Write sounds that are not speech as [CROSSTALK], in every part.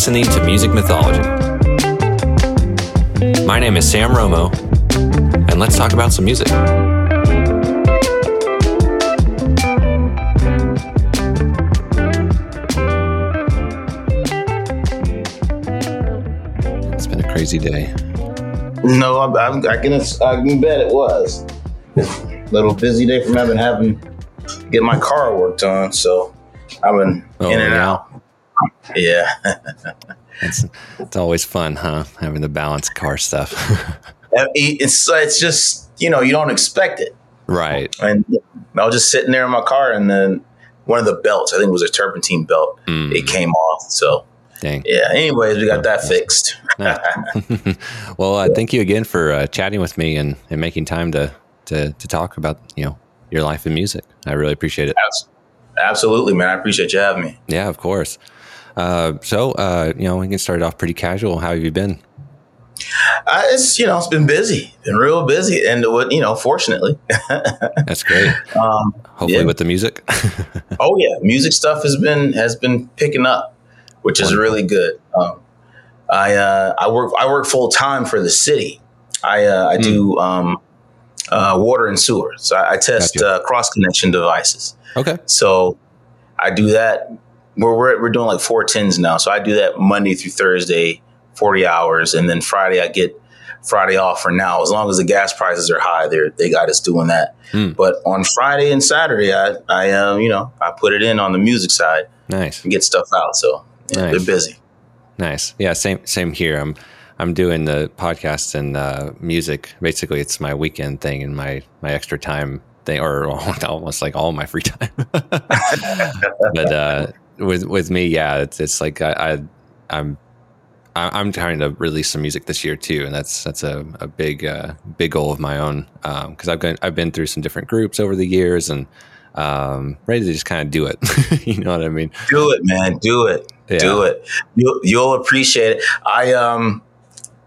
listening to Music Mythology. My name is Sam Romo, and let's talk about some music. It's been a crazy day. No, I, I, I can I can bet it was. A little busy day from having having get my car worked on, so I've been Oh, in and yeah? out. Yeah, [LAUGHS] It's, it's always fun, huh? Having the balance car stuff. [LAUGHS] it's it's just you know you don't expect it, right. and I was just sitting there in my car, and then one of the belts, I think it was a serpentine belt, Mm, it came off. So dang. yeah. Anyways, we got that fixed. [LAUGHS] [LAUGHS] Well, uh, thank you again for uh, chatting with me and, and making time to, to to talk about you know your life in music. I really appreciate it. Absolutely, man. I appreciate you having me. Yeah, of course. Uh, so uh, you know we can start off pretty casual. How have you been? Uh, it's you know it's been busy, been real busy, and what you know, fortunately, [LAUGHS] That's great. um, Hopefully Yeah. with the music. [LAUGHS] Oh yeah, music stuff has been has been picking up, which is really good. Um, I uh, I work I work full time for the city. I uh, I do um, uh, water and sewer. So I, I test Gotcha. uh, cross connection devices. okay. So I do that. We're we're, we're doing like four tens now. So I do that Monday through Thursday, forty hours, and then Friday I get Friday off for now. As long as the gas prices are high, they they got us doing that. Hmm. But on Friday and Saturday, I I um, you know I put it in on the music side Nice. and get stuff out. So yeah, Nice. they're busy. Nice. Yeah. Same. Same here. I'm. I'm doing the podcast and uh, music. Basically, it's my weekend thing and my my extra time thing, or [LAUGHS] almost like all my free time. [LAUGHS] but uh, with with me, yeah, it's it's like I, I I'm I'm trying to release some music this year too, and that's that's a, a big uh, big goal of my own because I've been I've been through some different groups over the years and um, ready to just kind of do it. [LAUGHS] you know what I mean? Do it, man. Do it. Yeah. Do it. You'll you'll appreciate it. I um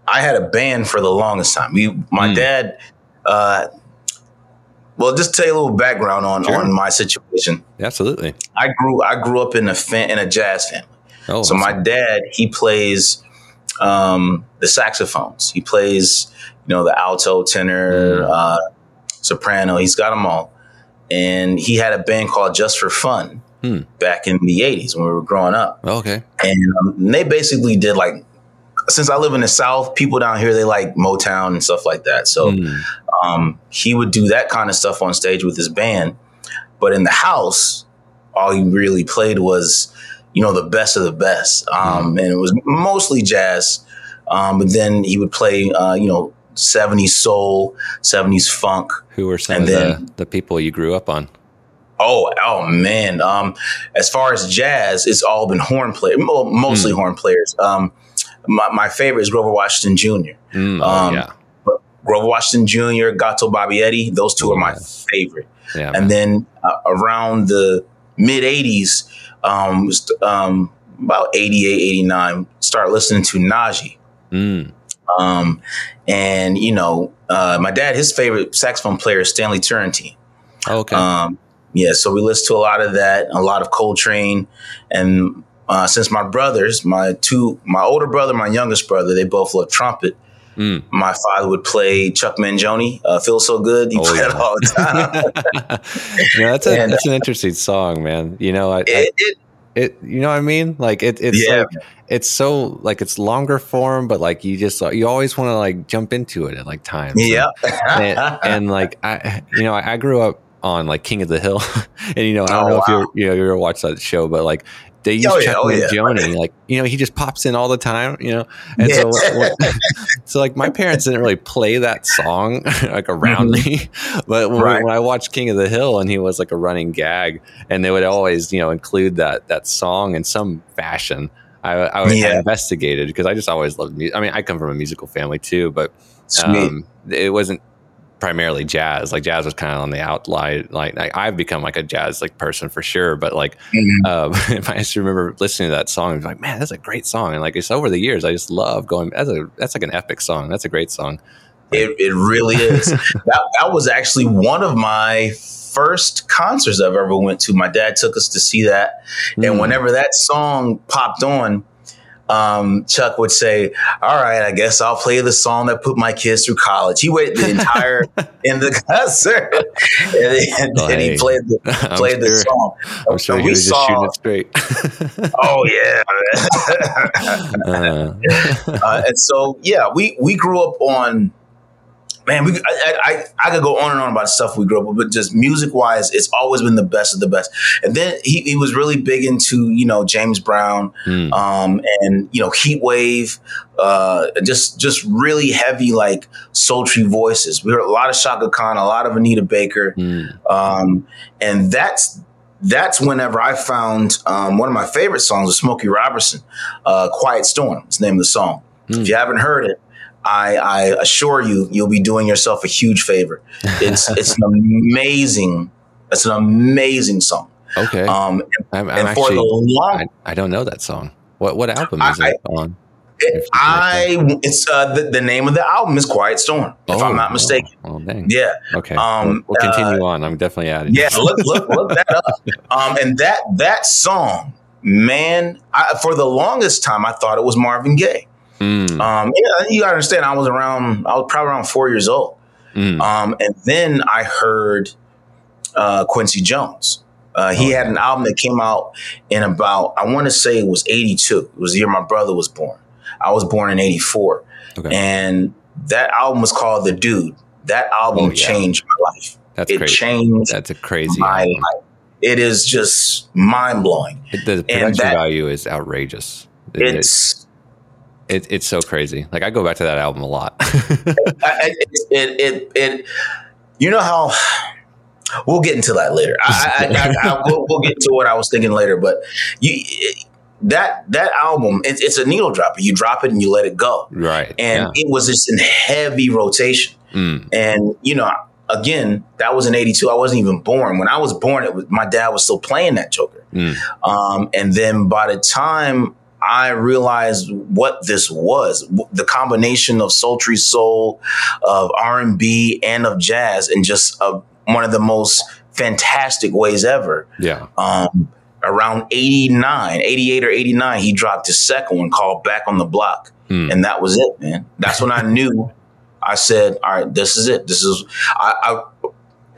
I had a band for the longest time. We, my Mm. dad. Uh, well, just tell you a little background on Sure. on my situation. Absolutely. I grew I grew up in a fan, in a jazz family. Oh, So my dad, he plays um, the saxophones. He plays, you know, the alto, tenor, Mm. uh, soprano. He's got them all. And he had a band called Just for Fun Hmm. back in the '80s when we were growing up. Oh, okay. And um, they basically did like, since I live in the South, people down here they like Motown and stuff like that. So Mm. Um, he would do that kind of stuff on stage with his band. But in the house, all he really played was, you know, the best of the best. Um, And it was mostly jazz. Um, but then he would play, uh, you know, 70s soul, 70s funk. Who were some And of then- the, the people you grew up on? Oh, oh man. Um, as far as jazz, it's all been horn players, mostly Hmm. horn players. Um, my, my favorite is Grover Washington Jr. Mm, oh, Um, yeah. Grover Washington Jr., Gato Barbieri, those two are my favorite. Yeah. and then uh, around the mid 80s um, um, about 88 89 start listening to Najee mm, um, and you know uh, my dad his favorite saxophone player is Stanley Turrentine oh, okay. um, yeah so we listen to a lot of that a lot of Coltrane and uh, since my brothers my two my older brother my youngest brother they both love trumpet Mm. my father would play Chuck Mangione uh, feel so good he Oh, played yeah. it all the time [LAUGHS] no, that's a And, that's an interesting song, man. You know, I, I it, it, it you know what I mean? Like it it's Yeah. like it's so like it's longer form, but like you just you always want to like jump into it at like times. Yeah. and, and like I, you know, I, I grew up on like King of the Hill, [LAUGHS] and you know, I don't Oh, know if you're, you know, you ever watched that show, but like they use Oh, yeah, oh, yeah. Like you know, he just pops in all the time, you know, and so, Yeah. what- [LAUGHS] so like my parents didn't really play that song [LAUGHS] like around me, but when, Mm-hmm. Right. when I watched King of the Hill and he was like a running gag, and they would always you know include that that song in some fashion. I, I, I Yeah. investigated because I just always loved music. I mean, I come from a musical family too, but um, it wasn't primarily jazz. Like jazz was kind of on the outline. Like, like I've become like a jazz like person for sure. But like, Mhm. um, [LAUGHS] I just remember listening to that song, I was like, man, that's a great song. And like it's over the years, I just love going. That's a that's like an epic song. That's a great song. It, it really is. [LAUGHS] that, that was actually one of my first concerts I've ever went to. My dad took us to see that, and Mm. whenever that song popped on, um, Chuck would say, "All right, I guess I'll play the song that put my kids through college." He waited the entire [LAUGHS] in the concert, [LAUGHS] and, then, oh, then hey. he played the [LAUGHS] played the song. I'm sure was saw, just shooting it straight. oh yeah, uh. uh, and so yeah, we we grew up on man, we I, I, I could go on and on about stuff we grew up with, but just music wise, it's always been the best of the best. And then he, he was really big into you know James Brown, mm. um, and you know Heat Wave, uh, just just really heavy like sultry voices. We heard a lot of Chaka Khan, a lot of Anita Baker, mm. um, and that's that's whenever I found um, one of my favorite songs of Smokey Robinson, uh, "Quiet Storm." It's the name of the song. Mm. If you haven't heard it, I, I assure you, you'll be doing yourself a huge favor. It's [LAUGHS] it's an amazing, it's an amazing song. Okay. Um, and, I'm, I'm and actually, for the long, I, I, don't know that song. What what album is I, it on? It, I it's uh, the, the name of the album is Quiet Storm, if oh, I'm not mistaken. Oh, oh Yeah. Okay. Um, we'll, we'll continue uh, on. I'm definitely adding. Yeah. Look look look that up. [LAUGHS] Um, and that that song, man, I, for the longest time, I thought it was Marvin Gaye. Mm. Um, yeah, you gotta understand, I was around, I was probably around four years old. Mm. Um, and then I heard uh, Quincy Jones. Uh, he oh, had an album that came out in about, I want to say it was 82. It was the year my brother was born. I was born in 84. Okay. And that album was called The Dude. That album oh, yeah. changed my life. That's it crazy. changed That's a crazy my album. life. It is just mind blowing. The production that, value is outrageous. It's it, it's so crazy. Like I go back to that album a lot. [LAUGHS] it, it, it, you know how we'll get into that later. I, I, I, we'll, we'll, get to what I was thinking later, but you, that that album, it's a needle dropper. You drop it and you let it go. Right. And yeah. it was just in heavy rotation. Mm. And you know, again, that was in '82. I wasn't even born. When I was born, it was my dad was still playing that Joker. Mm. Um, and then by the time I realized what this was the combination of sultry soul, of R&B, and of jazz, and just a, one of the most fantastic ways ever. Yeah. Um, around 89, 88 or 89, he dropped his second one called Back on the Block. Mm. And that was it, man. That's when I [LAUGHS] knew. I said, all right, this is it. This is, I, I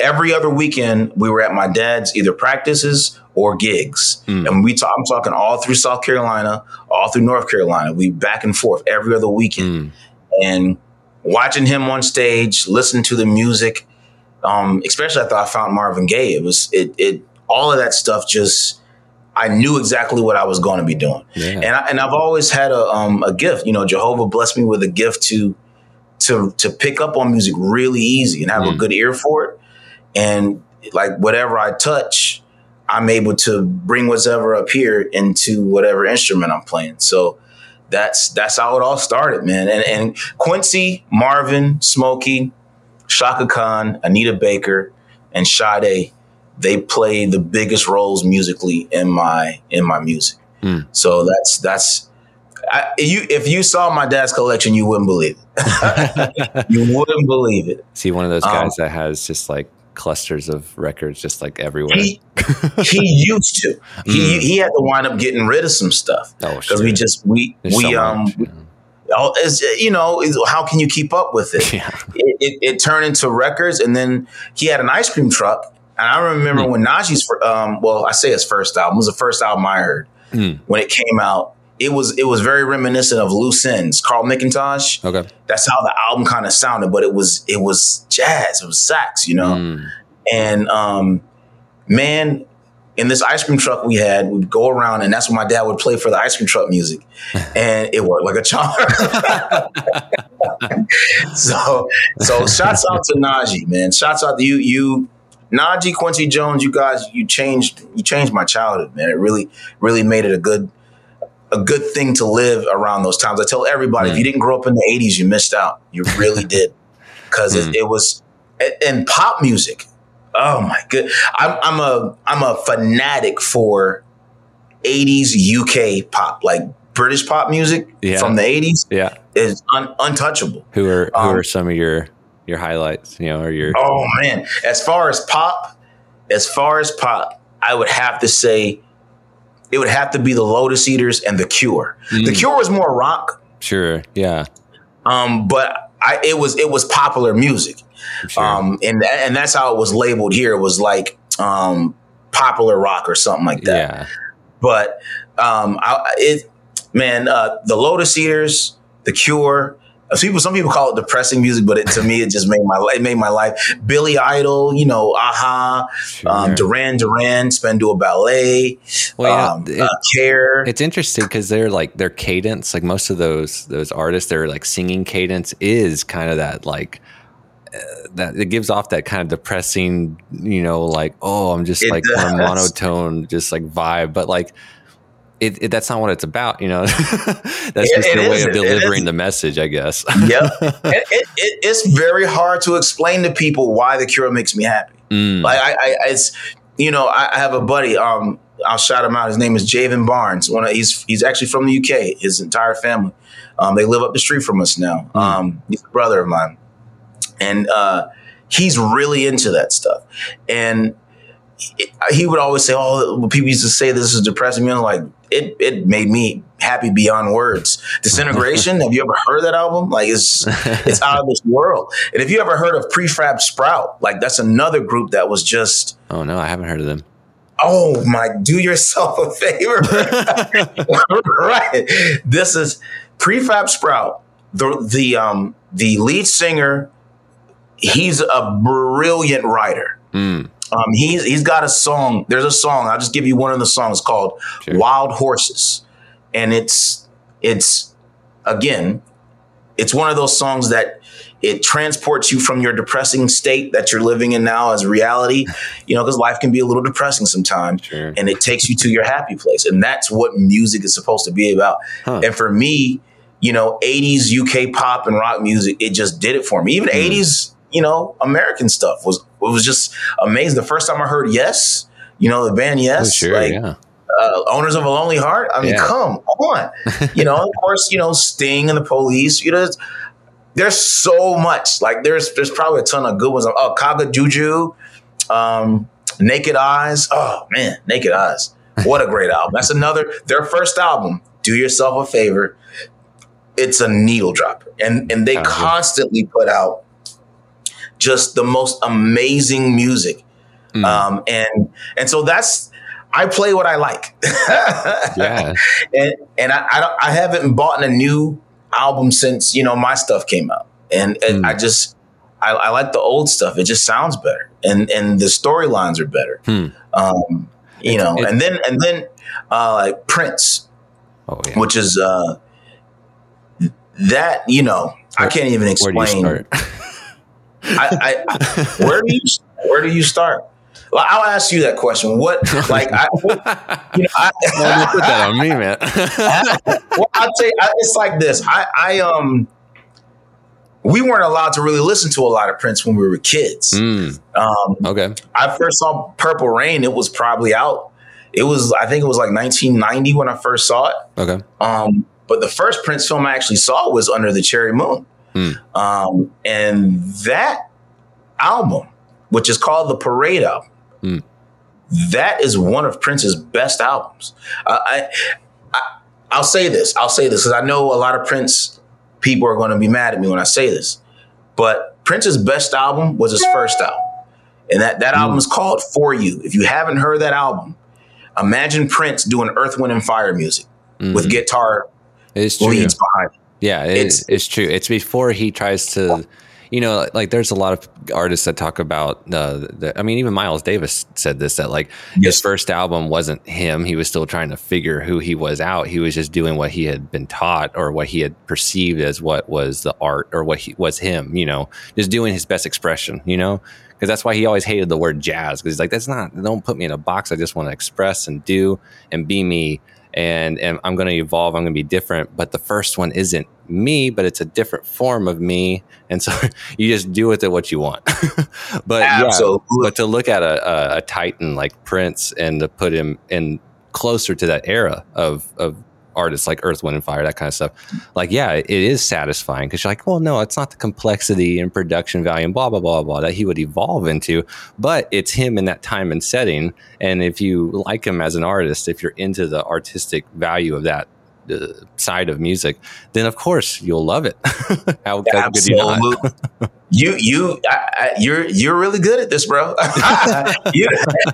every other weekend we were at my dad's either practices or gigs. Mm. And we talk, I'm talking all through South Carolina, all through North Carolina. We back and forth every other weekend. Mm. And watching him on stage, listening to the music, um, especially after I found Marvin Gaye, it was it it all of that stuff just I knew exactly what I was going to be doing. Yeah. And I, and I've always had a um, a gift, you know, Jehovah blessed me with a gift to to to pick up on music really easy and have mm. a good ear for it and like whatever I touch, I'm able to bring whatever up here into whatever instrument I'm playing. So that's that's how it all started, man. And and Quincy, Marvin, Smokey, Chaka Khan, Anita Baker, and Sade, they play the biggest roles musically in my in my music. Mm. So that's that's I, you if you saw my dad's collection, you wouldn't believe it. [LAUGHS] [LAUGHS] you wouldn't believe it. See, one of those guys um, that has just like clusters of records just like everywhere. He, he used to. [LAUGHS] He mm. he had to wind up getting rid of some stuff because oh, we just we There's we so um. Much, yeah. As you know, how can you keep up with it? [LAUGHS] Yeah. It, it? it, turned into records, and then he had an ice cream truck. And I remember mm. when Najee's, um, well, I say his first album was the first album I heard mm. when it came out it was it was very reminiscent of Loose Ends, Carl McIntosh. Okay, that's how the album kind of sounded, but it was it was jazz, it was sax, you know. Mm. And um, man, in this ice cream truck we had, we'd go around, and that's what my dad would play for the ice cream truck music, [LAUGHS] and it worked like a charm. [LAUGHS] so so shouts out to Najee, man. Shouts out to you, you. Najee, Quincy Jones, you guys, you changed you changed my childhood, man. It really, really made it a good a good thing to live around those times. I tell everybody, mm. if you didn't grow up in the 80s, you missed out. You really [LAUGHS] did. Because mm. it, it, was, and pop music. Oh my good. I'm, I'm a, I'm a fanatic for 80s UK pop, like British pop music yeah. from the 80s. Yeah. Is un, untouchable. Who are, who um, are some of your, your highlights, you know, or your. Oh man. As far as pop, as far as pop, I would have to say it would have to be the Lotus Eaters and the Cure. Mm. The Cure was more rock. Sure. Yeah. Um, but I, it was it was popular music. Sure. Um, and and that's how it was labeled here. It was like um, popular rock or something like that. Yeah. But um, I, it man, uh, the Lotus Eaters, the Cure, people some people call it depressing music but it, to me it just made my it made my life. Billy idol you know aha sure. um, duran duran spandau ballet well, know, um, uh, care. it's interesting because they're like their cadence like most of those those artists their like singing cadence is kind of that like uh, that it gives off that kind of depressing you know like oh i'm just it like monotone just like vibe. But like it, it, that's not what it's about, you know. [LAUGHS] that's just it, way of delivering the message, I guess. [LAUGHS] yep, it's very hard to explain to people why the cure makes me happy. Mm. Like I, I, it's you know, I, have a buddy. Um, I'll shout him out. His name is Javen Barnes. One of, he's he's actually from the UK. His entire family, um, they live up the street from us now. Mm. Um, he's a brother of mine, and uh, he's really into that stuff. And he would always say, "Oh, people used to say this is depressing." Me, I'm like, it it made me happy beyond words. Disintegration. [LAUGHS] have you ever heard that album? Like, it's it's out of this world. And if you ever heard of Prefab Sprout, like that's another group that was just. Oh no, I haven't heard of them. Oh my! Do yourself a favor. [LAUGHS] [LAUGHS] right. This is Prefab Sprout. The the um the lead singer. He's a brilliant writer. Mm um, he's he's got a song. There's a song. I'll just give you one of the songs called sure. "Wild Horses," and it's it's again, it's one of those songs that it transports you from your depressing state that you're living in now as reality. You know, because life can be a little depressing sometimes, sure. and it takes you to your happy place, and that's what music is supposed to be about. Huh. And for me, you know, 80s UK pop and rock music, it just did it for me. Even mm. 80s you know, American stuff was was just amazing. The first time I heard Yes, you know, the band Yes, oh, sure, like yeah. uh, owners of a lonely heart. I mean, yeah. come on, [LAUGHS] you know. of course, you know, Sting and the Police. You know, there's so much. Like there's there's probably a ton of good ones. Oh, Kajagoogoo, um, Naked Eyes. Oh man, Naked Eyes. What a great album. That's another their first album. Do yourself a favor. It's a needle dropper, and and they constantly put out just the most amazing music. Mm. Um, and and so that's I play what I like. [LAUGHS] yeah. And and I I, don't, I haven't bought a new album since you know my stuff came out, and, and mm. I just I, I, like the old stuff. It just sounds better, and and the storylines are better. Hmm. Um, you it's, know, it's, and then and then uh, like Prince, oh, yeah. which is uh, that you know I can't even explain. [LAUGHS] I, I, where do you where do you start? Well, I'll ask you that question. What like I, [LAUGHS] you know, I, well, put that on me, man. [LAUGHS] well, I'll tell you, it's like this. I, I um, we weren't allowed to really listen to a lot of Prince when we were kids. Mm. Um, okay, I first saw Purple Rain. It was probably out. It was, I think, it was like 1990 when I first saw it. Okay, um, but the first Prince film I actually saw was Under the Cherry Moon. Mm. Um, and that album, which is called the Parade album, mm. that is one of Prince's best albums. Uh, I, I, will say this. I'll say this because I know a lot of Prince people are going to be mad at me when I say this, but Prince's best album was his first album, and that that mm. album is called For You. If you haven't heard that album, imagine Prince doing Earth, Wind, and Fire music mm-hmm. with guitar leads behind it. Yeah, it, it's, it's true. It's before he tries to, you know, like there's a lot of artists that talk about uh, the, I mean, even Miles Davis said this that like yes. his first album wasn't him. He was still trying to figure who he was out. He was just doing what he had been taught or what he had perceived as what was the art or what he was him, you know, just doing his best expression, you know, because that's why he always hated the word jazz because he's like, that's not, don't put me in a box. I just want to express and do and be me and, and I'm going to evolve. I'm going to be different. But the first one isn't me, but it's a different form of me. And so [LAUGHS] you just do with it what you want. [LAUGHS] but Absolutely. yeah, but to look at a, a, a, titan like Prince and to put him in closer to that era of, of artists like Earth, Wind, and Fire, that kind of stuff. Like, yeah, it is satisfying because you're like, well, no, it's not the complexity and production value and blah blah blah blah that he would evolve into, but it's him in that time and setting. And if you like him as an artist, if you're into the artistic value of that side of music, then of course you'll love it. [LAUGHS] how, could you not? you you I, I, you're you're really good at this, bro. [LAUGHS] you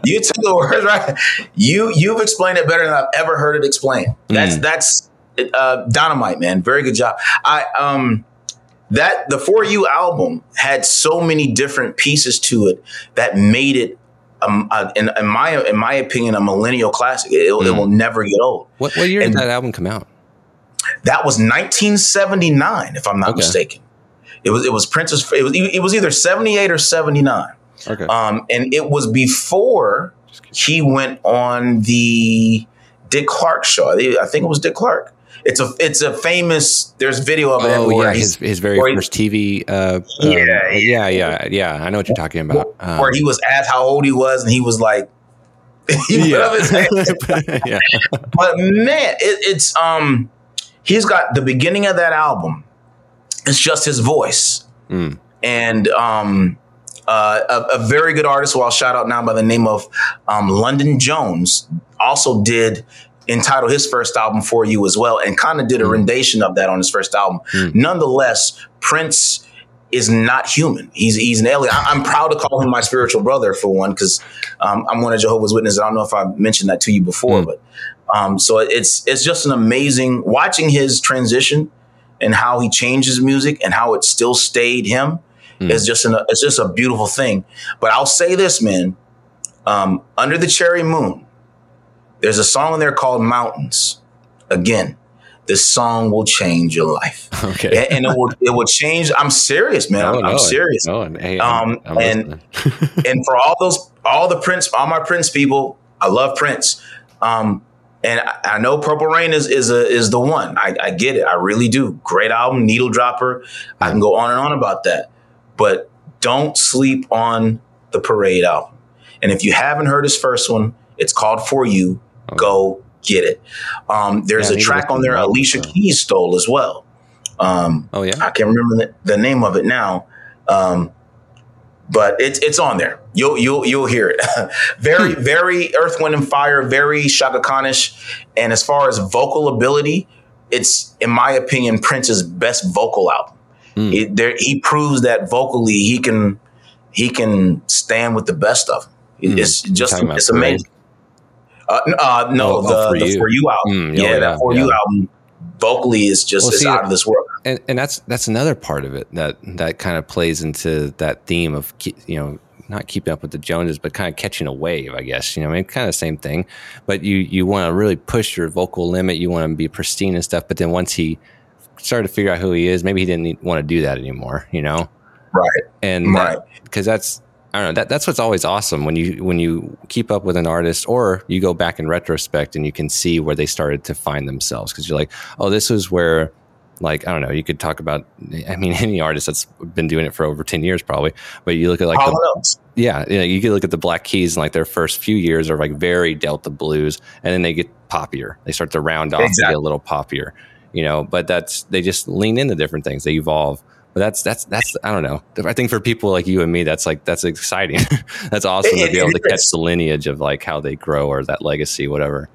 you took the words right. You you've explained it better than I've ever heard it explained. That's mm. that's uh, dynamite, man. Very good job. I um that the For You album had so many different pieces to it that made it um, uh, in, in, my in my opinion, a millennial classic. It, mm. it will never get old. What, what year and did that album come out? That was 1979, if I'm not okay. mistaken. It was it was Prince's. It was it was either seventy eight or seventy nine. Okay. Um, and it was before he went on the Dick Clark show. I think it was Dick Clark. It's a it's a famous. There's video of it. Oh yeah, his his very first TV. Uh, yeah, um, yeah, yeah, yeah. I know what you're talking about. Um, where he was asked how old he was, and he was like, [LAUGHS] he yeah. [LAUGHS] yeah. But man, it, it's um, he's got the beginning of that album it's just his voice. Mm. And um, uh, a, a, very good artist who I'll shout out now by the name of um, London Jones also did entitle his first album for you as well and kind of did a mm. rendition of that on his first album. Mm. Nonetheless, Prince is not human. He's he's an alien. I, am proud to call him my spiritual brother for one because um, I'm one of Jehovah's Witnesses. I don't know if I mentioned that to you before, mm. but um, so it's it's just an amazing watching his transition and how he changes music and how it still stayed him mm. is just an, it's just a beautiful thing. But I'll say this, man, um, under the cherry moon, there's a song in there called Mountains. Again, this song will change your life. [LAUGHS] Okay. And, and it will it will change. I'm serious, man. I'm, I'm serious. No, hey, I'm, um, I'm and [LAUGHS] and for all those all the Prince, all my Prince people, I love Prince. Um, and I, know Purple Rain is is a, is the one. I, I, get it. I really do. Great album, needle dropper. I can go on and on about that. But don't sleep on the Parade album. And if you haven't heard his first one, it's called For You. Okay. Go get it. Um, there's yeah, a track on there Alicia Keys stole as well. Um, oh yeah, I can't remember the, the name of it now. Um, but it's it's on there. You'll you'll you'll hear it. [LAUGHS] very hmm. very Earth Wind and Fire, very Chaka Khanish, and as far as vocal ability, it's in my opinion Prince's best vocal album. Mm. It, there, he proves that vocally he can he can stand with the best of them. Mm. It's just it's amazing. Uh, uh, no, oh, the, oh, for, the you. for you album. Mm, yeah, yeah, that for yeah. you album vocally is just well, see, out of this world. And, and that's that's another part of it that that kind of plays into that theme of you know not keeping up with the Joneses, but kind of catching a wave, I guess. You know, I mean, kind of the same thing. But you you want to really push your vocal limit. You want to be pristine and stuff. But then once he started to figure out who he is, maybe he didn't want to do that anymore. You know, right? And right because that's I don't know. That, that's what's always awesome when you when you keep up with an artist, or you go back in retrospect and you can see where they started to find themselves. Because you're like, oh, this was where, like, I don't know. You could talk about, I mean, [LAUGHS] any artist that's been doing it for over ten years, probably. But you look at like, the, yeah, you, know, you could look at the Black Keys and like their first few years are like very Delta blues, and then they get poppier. They start to round off exactly. and get a little poppier, you know. But that's they just lean into different things. They evolve but that's that's that's I don't know. I think for people like you and me, that's like that's exciting. [LAUGHS] that's awesome it, to be able to catch the lineage of like how they grow or that legacy, whatever.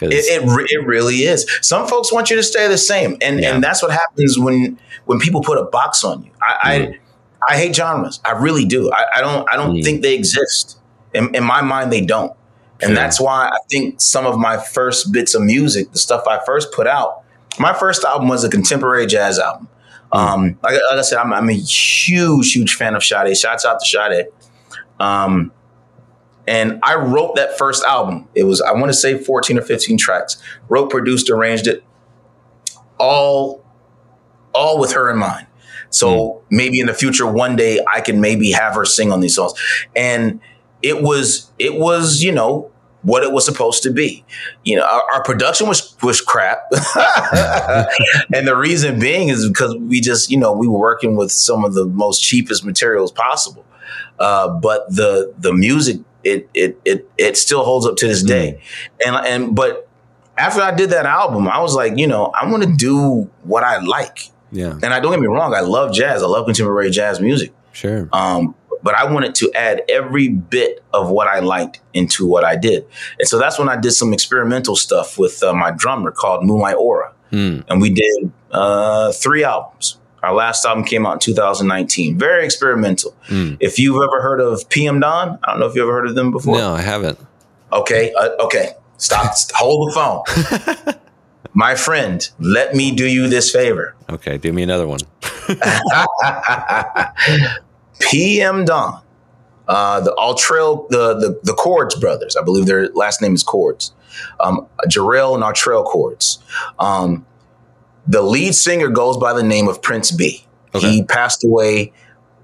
It, it, it really is. Some folks want you to stay the same, and yeah. and that's what happens when when people put a box on you. I mm. I, I, hate genres. I really do. I, I don't I don't mm. think they exist. In, in, my mind, they don't, and sure. that's why I think some of my first bits of music, the stuff I first put out, my first album was a contemporary jazz album. Um, like, like, I said, I'm, I'm, a huge, huge fan of Sade. Shouts out to Sade. Um, and I wrote that first album. It was, I want to say 14 or 15 tracks. Wrote, produced, arranged it all, all with her in mind. So mm. maybe in the future, one day I can maybe have her sing on these songs. And it was, it was, you know, what it was supposed to be. You know, our, our production was was crap, [LAUGHS] and the reason being is because we just, you know, we were working with some of the most cheapest materials possible. Uh, but the the music, it it it it still holds up to this day, mm. and and but after I did that album, I was like, you know, I want to do what I like. Yeah. And I don't get me wrong, I love jazz. I love contemporary jazz music. Sure. Um, but I wanted to add every bit of what I liked into what I did. And so that's when I did some experimental stuff with uh, my drummer called Moonlight Aura. Mm. And we did uh, three albums. Our last album came out in 2019. Very experimental. Mm. If you've ever heard of PM Dawn, I don't know if you've ever heard of them before. No, I haven't. Okay, uh, okay. Stop. [LAUGHS] hold the phone. [LAUGHS] My friend, let me do you this favor. Okay, do me another one. [LAUGHS] PM Dawn, uh, the Attrell, the, the the Cordes brothers. I believe their last name is Cordes. Um, Jarrell and Attrell Cordes. Um, the lead singer goes by the name of Prince Be. Okay. He passed away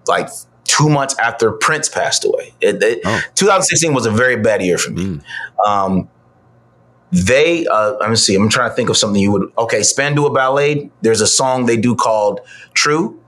like two months after Prince passed away. It, it- Oh. 2016 was a very bad year for me. Mm. Um, they, uh, let me see, I'm trying to think of something you would, okay, Spandau Ballet, there's a song they do called True.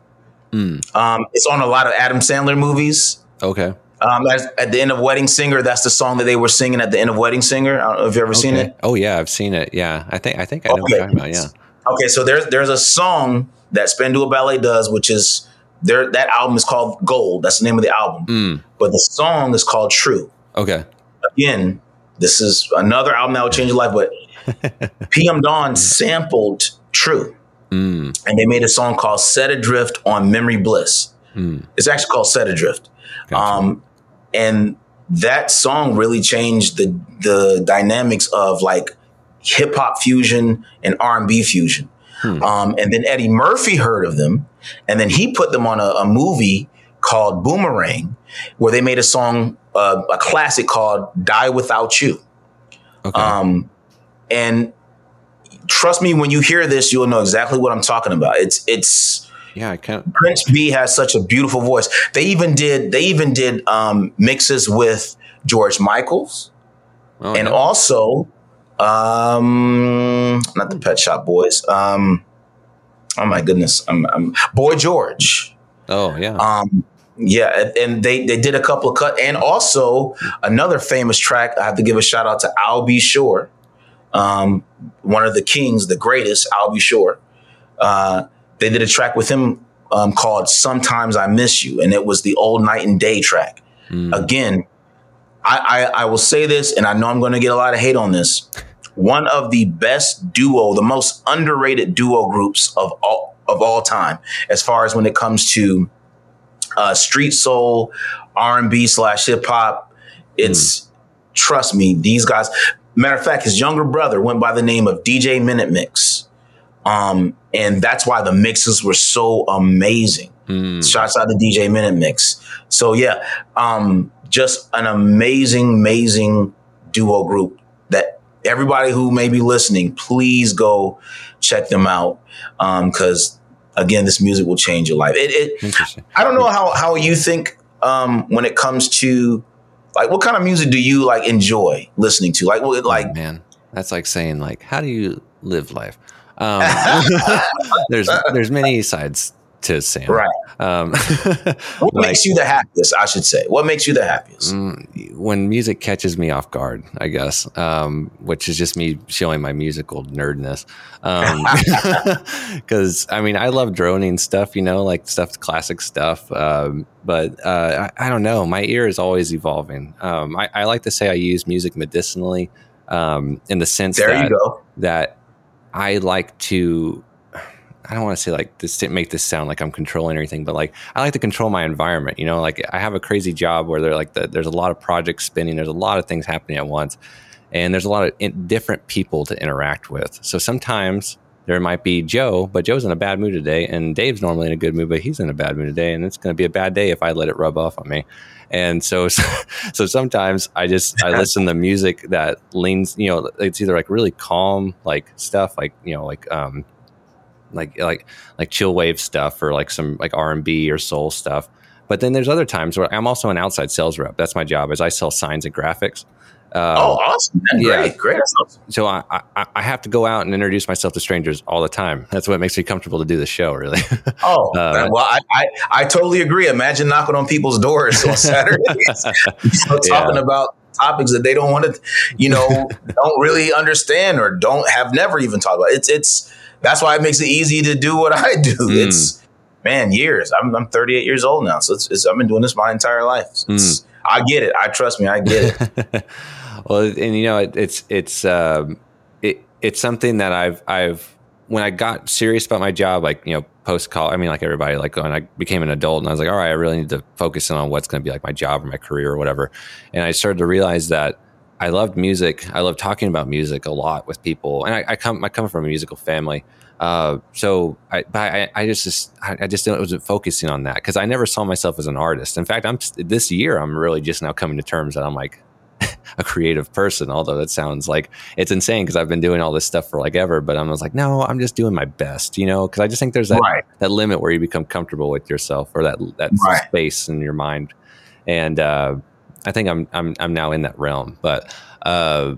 Mm. Um, it's on a lot of Adam Sandler movies. Okay. Um, as, at the end of Wedding Singer, that's the song that they were singing at the end of Wedding Singer. I don't know if you've ever seen it. Oh yeah, I've seen it. Yeah, I think I think I know what you're talking about. Yeah. Okay, so there's there's a song that Spandau Ballet does, which is their that album is called Gold. That's the name of the album. Mm. But the song is called True. Okay. Again, this is another album that will change your life. But [LAUGHS] PM Dawn sampled True, Mm. and they made a song called Set Adrift on Memory Bliss. Mm. It's actually called Set Adrift. Gotcha. Um, and that song really changed the the dynamics of like hip hop fusion and R and B fusion. Hmm. Um, and then Eddie Murphy heard of them, and then he put them on a, a movie called Boomerang, where they made a song, uh, a classic called "Die Without You." okay. Um, and trust me, when you hear this, you'll know exactly what I'm talking about. It's it's yeah, I can't. Prince Be has such a beautiful voice. They even did they even did um, mixes with George Michaels Oh, and no. also um, not the Pet Shop Boys. Um, oh my goodness, I'm, I'm Boy George. oh yeah. Um, yeah, and- they they did a couple of cut, and also another famous track. I have to give a shout out to Al B. Sure, um, one of the kings, the greatest, Al B. Sure. Uh, they did a track with him um, called "Sometimes I Miss You," and it was the old night and day track. Mm. Again, I, I I will say this, and I know I'm going to get a lot of hate on this. One of the best duo, the most underrated duo groups of all of all time, as far as when it comes to uh, street soul, R and B slash hip hop. It's trust me, these guys. Matter of fact, his younger brother went by the name of DJ Minute Mix, um, and that's why the mixes were so amazing. Mm. Shouts out to DJ Minute Mix. So yeah, um, just an amazing, amazing duo group that everybody who may be listening, please go check them out. Um, cause again, this music will change your life. It, it I don't know how, how you think, um, when it comes to like, what kind of music do you like enjoy listening to? Like, what, like, man, that's like saying like, how do you live life? Um, [LAUGHS] there's there's many sides to Sam. right. Um, [LAUGHS] What like, makes you the happiest? I should say. What makes you the happiest? mm, when music catches me off guard, I guess, um, which is just me showing my musical nerdness. [LAUGHS] [LAUGHS] Because I mean, I love droning stuff, you know, like stuff, classic stuff. Um, but uh, I, I don't know. My ear is always evolving. Um, I, I like to say I use music medicinally um, in the sense There that that I like to. I don't want to say like this didn't make this sound like I'm controlling everything, but like I like to control my environment. You know, like I have a crazy job where they're like the, there's a lot of projects spinning, there's a lot of things happening at once, and there's a lot of in, different people to interact with. So sometimes there might be Joe, but Joe's in a bad mood today, and Dave's normally in a good mood, but he's in a bad mood today, and it's going to be a bad day if I let it rub off on me. And so, [LAUGHS] so sometimes I just I [LAUGHS] listen to music that leans, you know, it's either like really calm, like stuff, like you know, like um, like like like chill wave stuff, or like some like R and B or soul stuff. But then there's other times where I'm also an outside sales rep. That's my job, is I sell signs and graphics. Um, oh, awesome! Man. yeah. Great, great. Awesome. so I, I I have to go out and introduce myself to strangers all the time. That's what makes me comfortable to do the show, really. [LAUGHS] Oh, Uh, well, I, I I totally agree. Imagine knocking on people's doors on [LAUGHS] Saturdays, know, talking Yeah. about topics that they don't want to, you know, [LAUGHS] don't really understand or don't have never even talked about. It's it's that's why it makes it easy to do what I do. Mm. It's man, years. I'm I'm 38 years old now, so it's, it's I've been doing this my entire life. Mm. I get it. I trust me. I get it. [LAUGHS] well, and you know, it, it's it's um, it it's something that I've I've when I got serious about my job, like you know, post college. I mean, like everybody, like when I became an adult, and I was like, all right, I really need to focus in on what's going to be like my job or my career or whatever. And I started to realize that I loved music. I love talking about music a lot with people, and I, I come I come from a musical family. Uh, so I, I, I just, just, I just wasn't focusing on that because I never saw myself as an artist. In fact, I'm this year I'm really just now coming to terms that I'm like [LAUGHS] a creative person. Although that sounds like it's insane because I've been doing all this stuff for like ever. But I was like, no, I'm just doing my best, you know. Because I just think there's that right. that limit where you become comfortable with yourself or that that right. space in your mind, and uh, I think I'm I'm I'm now in that realm, but. Uh,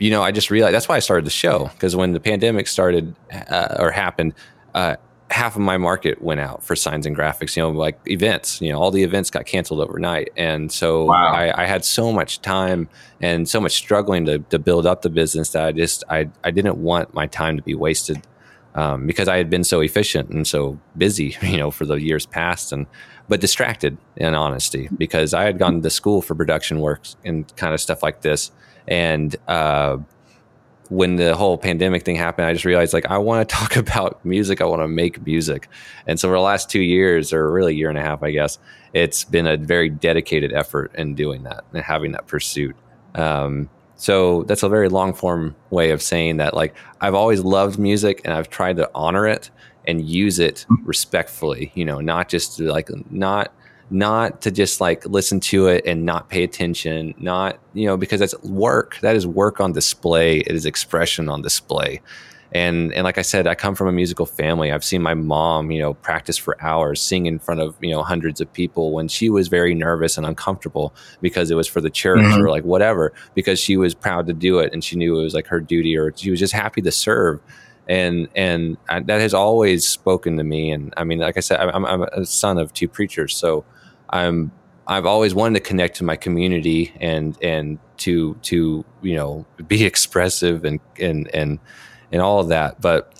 you know, I just realized that's why I started the show because when the pandemic started uh, or happened, uh, half of my market went out for signs and graphics. You know, like events. You know, all the events got canceled overnight, and so wow. I, I, had so much time and so much struggling to, to build up the business that I just I I didn't want my time to be wasted. Um, because I had been so efficient and so busy, [LAUGHS] you know, for the years past, and but distracted in honesty because I had gone to school for production work and kind of stuff like this, and uh, when the whole pandemic thing happened, I just realized like I want to [LAUGHS] talk about music. I want to make music. And so for the last two years, or really year and a half, I guess, it's been a very dedicated effort in doing that and having that pursuit. Um, so that's a very long form way of saying that like I've always loved music and I've tried to honor it and use it respectfully, you know, not just like not not to just like listen to it and not pay attention, not, you know, because that's work. That is work on display. It is expression on display. And and like I said, I come from a musical family. I've seen my mom, you know, practice for hours, sing in front of you know hundreds of people when she was very nervous and uncomfortable because it was for the church mm-hmm. or like whatever. Because she was proud to do it and she knew it was like her duty, or she was just happy to serve. And and I, that has always spoken to me. And I mean, like I said, I'm, I'm a son of two preachers, so I'm I've always wanted to connect to my community and and to to you know be [LAUGHS] expressive and and and and all of that. But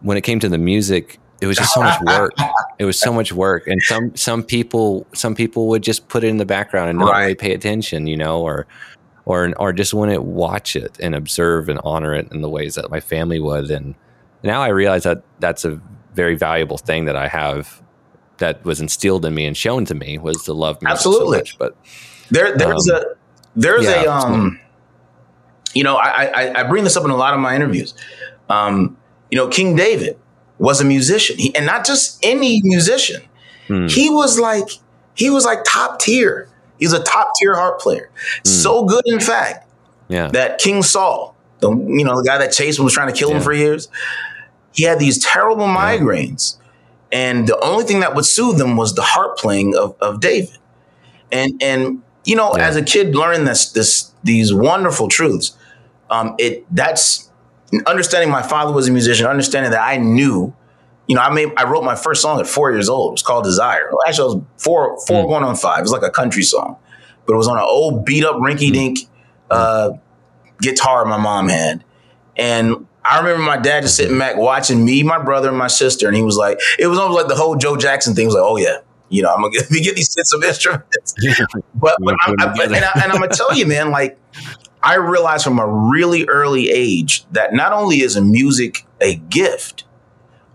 when it came to the music, it was just so much work. [LAUGHS] it was so much work, and some some people some people would just put it in the background and not right. really pay attention, you know, or or or just wouldn't watch it and observe and honor it in the ways that my family would. And now I realize that that's a very valuable thing that I have that was instilled in me and shown to me was to love music Absolutely. so much. But there, there's um, a there's yeah, a um, you know, I, I, I bring this up in a lot of my interviews. Um, you know, King David was a musician, he, and not just any musician. Hmm. He was like he was like top tier. He's a top tier harp player. Hmm. So good, in fact, yeah. that King Saul, the you know the guy that chased him was trying to kill yeah. him for years. He had these terrible migraines and the only thing that would soothe them was the harp playing of, of David. And and you know, as a kid learning this this these wonderful truths, um, it that's understanding my father was a musician, understanding that I knew, you know, I made I wrote my first song at four years old. It was called Desire. Actually, I was four four mm. going on five. It was like a country song, but it was on an old beat up rinky dink mm. uh, guitar my mom had, and I remember my dad just sitting back watching me, my brother, and my sister, and he was like, it was almost like the whole Joe Jackson thing. He was like, oh yeah, you know, I'm gonna get, [LAUGHS] get these sets of instruments. [LAUGHS] but, but, I'm, I, and, I, and I'm gonna tell you, man, like I realized from a really early age that not only is music a gift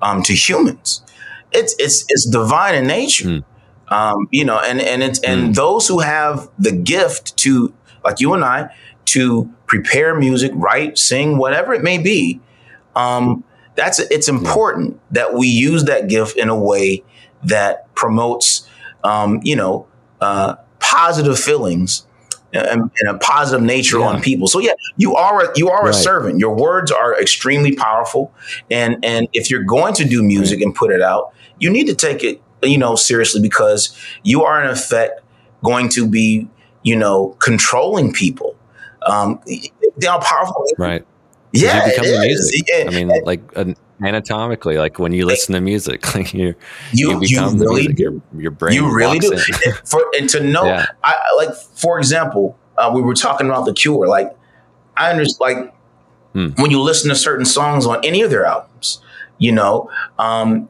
um, to humans, it's it's it's divine in nature. Mm. Um, you know, and and it's and mm. those who have the gift to, like you and I, to prepare music, write, sing, whatever it may be. Um, that's it's important that we use that gift in a way that promotes, um, you know, uh, positive feelings and, and, a positive nature yeah. on people. So yeah, you are a, you are right. a servant. Your words are extremely powerful, and and if you're going to do music right. and put it out, you need to take it you know seriously because you are in effect going to be you know controlling people um, how powerful. Right. Yeah, you become the music. Yeah. I mean, like anatomically, like when you listen to music, [LAUGHS] like you, you, you become you really the music. Your, your brain. You really do. For and to know, yeah. I like for example, uh, we were talking about the Cure. Like I understand, like hmm. when you listen to certain songs on any of their albums, you know, um,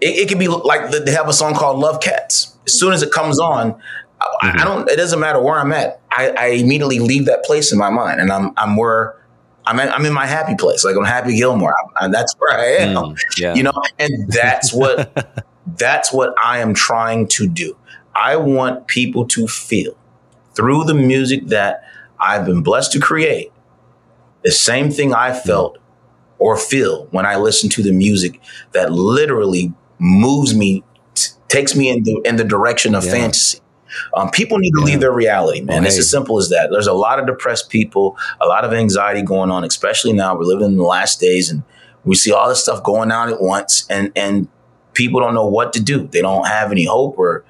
it, it could be like the, they have a song called Love Cats. As soon as it comes on, I, mm-hmm. I don't. It doesn't matter where I'm at. I, I, immediately leave that place in my mind, and I'm I'm where I'm in, I'm in my happy place. Like I'm Happy Gilmore. I, that's where I am. Mm, yeah. You know, and that's what [LAUGHS] that's what I am trying to do. I want people to feel through the music that I've been blessed to create the same thing I mm. felt or feel when I listen to the music that literally moves me, t- takes me in the in the direction of yeah. fantasy. Um, people need to yeah. leave their reality, man. it's as simple as that. There's a lot of depressed people, a lot of anxiety going on, especially now. We're living in the last days, and we see all this stuff going on at once, and and people don't know what to do. They don't have any hope or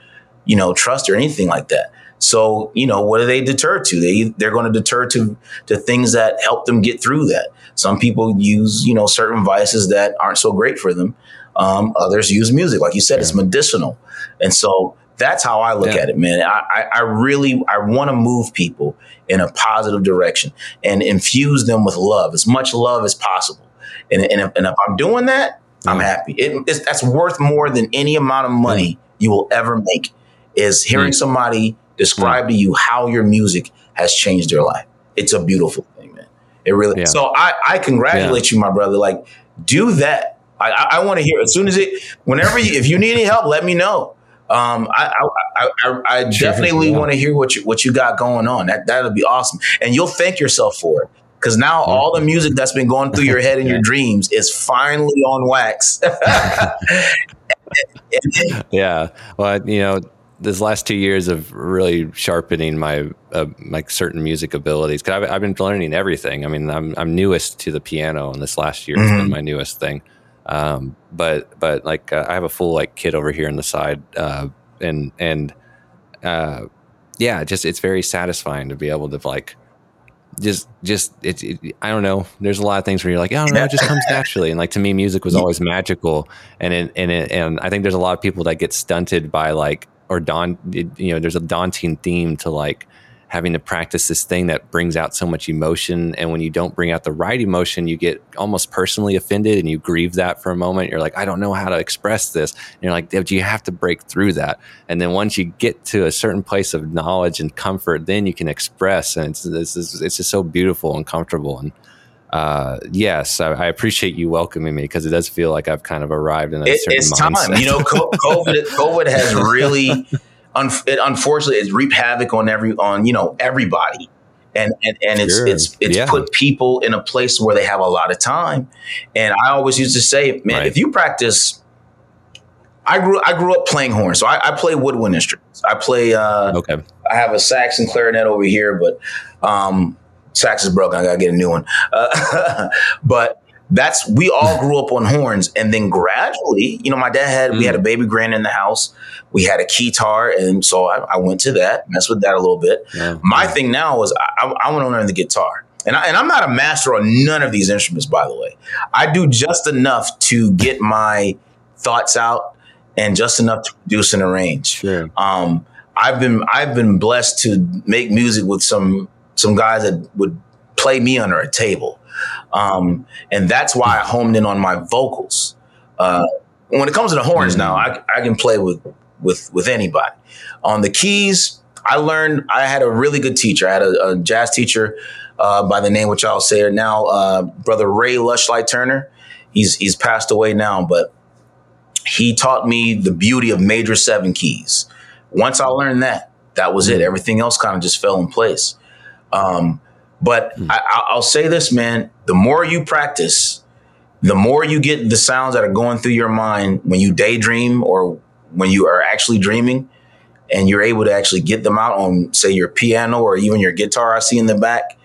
you know trust or anything like that. So you know what do they deter to? They they're going to deter to to things that help them get through that. Some people use you know certain vices that aren't so great for them. Um, others use music, like you said, yeah. it's medicinal, and so that's how I look yeah. at it, man. I, I, I really I want to move people in a positive direction and infuse them with love, as much love as possible. And, and, if, and if I'm doing that, yeah. I'm happy. It, that's worth more than any amount of money you will ever make. Is hearing somebody describe to you how your music has changed their life. It's a beautiful thing, man. It really. Yeah. So I, I congratulate you, my brother. Like, do that. I, I, I want to hear as soon as it. Whenever you, if you need any help, let me know. Um, I, I, I, I definitely want to hear what you what you got going on. That that'll be awesome, and you'll thank yourself for it because now mm-hmm. all the music that's been going through your head and [LAUGHS] your dreams is finally on wax. [LAUGHS] yeah, well, you know, this last two years of really sharpening my uh, like certain music abilities because I've, I've, been learning everything. I mean, I'm I'm newest to the piano, and this last year mm-hmm. has been mm-hmm. my newest thing. Um, but but like uh, I have a full like kit over here on the side, uh, and and uh, yeah, just it's very satisfying to be able to like just just it's it, I don't know. There's a lot of things where you're like, I don't know, it just comes naturally. And like to me, music was [LAUGHS] always magical, and it, and it, and I think there's a lot of people that get stunted by like or daun you know there's a daunting theme to like having to practice this thing that brings out so much emotion. And when you don't bring out the right emotion, you get almost personally offended and you grieve that for a moment. You're like, I don't know how to express this. And you're like, do you have to break through that. And then once you get to a certain place of knowledge and comfort, then you can express. And it's, it's, it's just so beautiful and comfortable. And, uh, yes, I, I, appreciate you welcoming me because it does feel like I've kind of arrived in a it, certain it's mindset. time. You know, COVID, COVID has really [LAUGHS] un- it unfortunately it's reaped havoc on every on you know everybody. And and, and it's sure. it's it's yeah. put people in a place where they have a lot of time. And i always used to say man right. if you practice i grew i grew up playing horn. So i, I play woodwind instruments. I play uh okay. I have a sax and clarinet over here but um sax is broken. I gotta get a new one. Uh, [LAUGHS] but that's we all grew up on horns and then gradually you know my dad had mm. we had a mm. baby grand in the house we had a keytar and so i, I went to that messed with that a little bit yeah. my yeah. thing now was i, I want to learn the guitar and, I, and i'm not a master on none of these instruments by the way i do just enough to get my thoughts out and just enough to produce and arrange sure. um, i've been i've been blessed to make music with some some guys that would play me under a table um, and that's why I homed in on my vocals. Uh, when it comes to the horns now, I, I can play with, with, with anybody. On the keys, I learned, I had a really good teacher. I had a, a jazz teacher uh, by the name, which I'll say now, uh, brother Ray Lushlight Turner. He's, he's passed away now, but he taught me the beauty of major seven keys. Once I learned that, that was it. Everything else kind of just fell in place. Um, but mm. I, will say this, man: the more you practice, the more you get the sounds that are going through your mind when you daydream or when you are actually dreaming, and you're able to actually get them out on, say, your piano or even your guitar. I see in the back,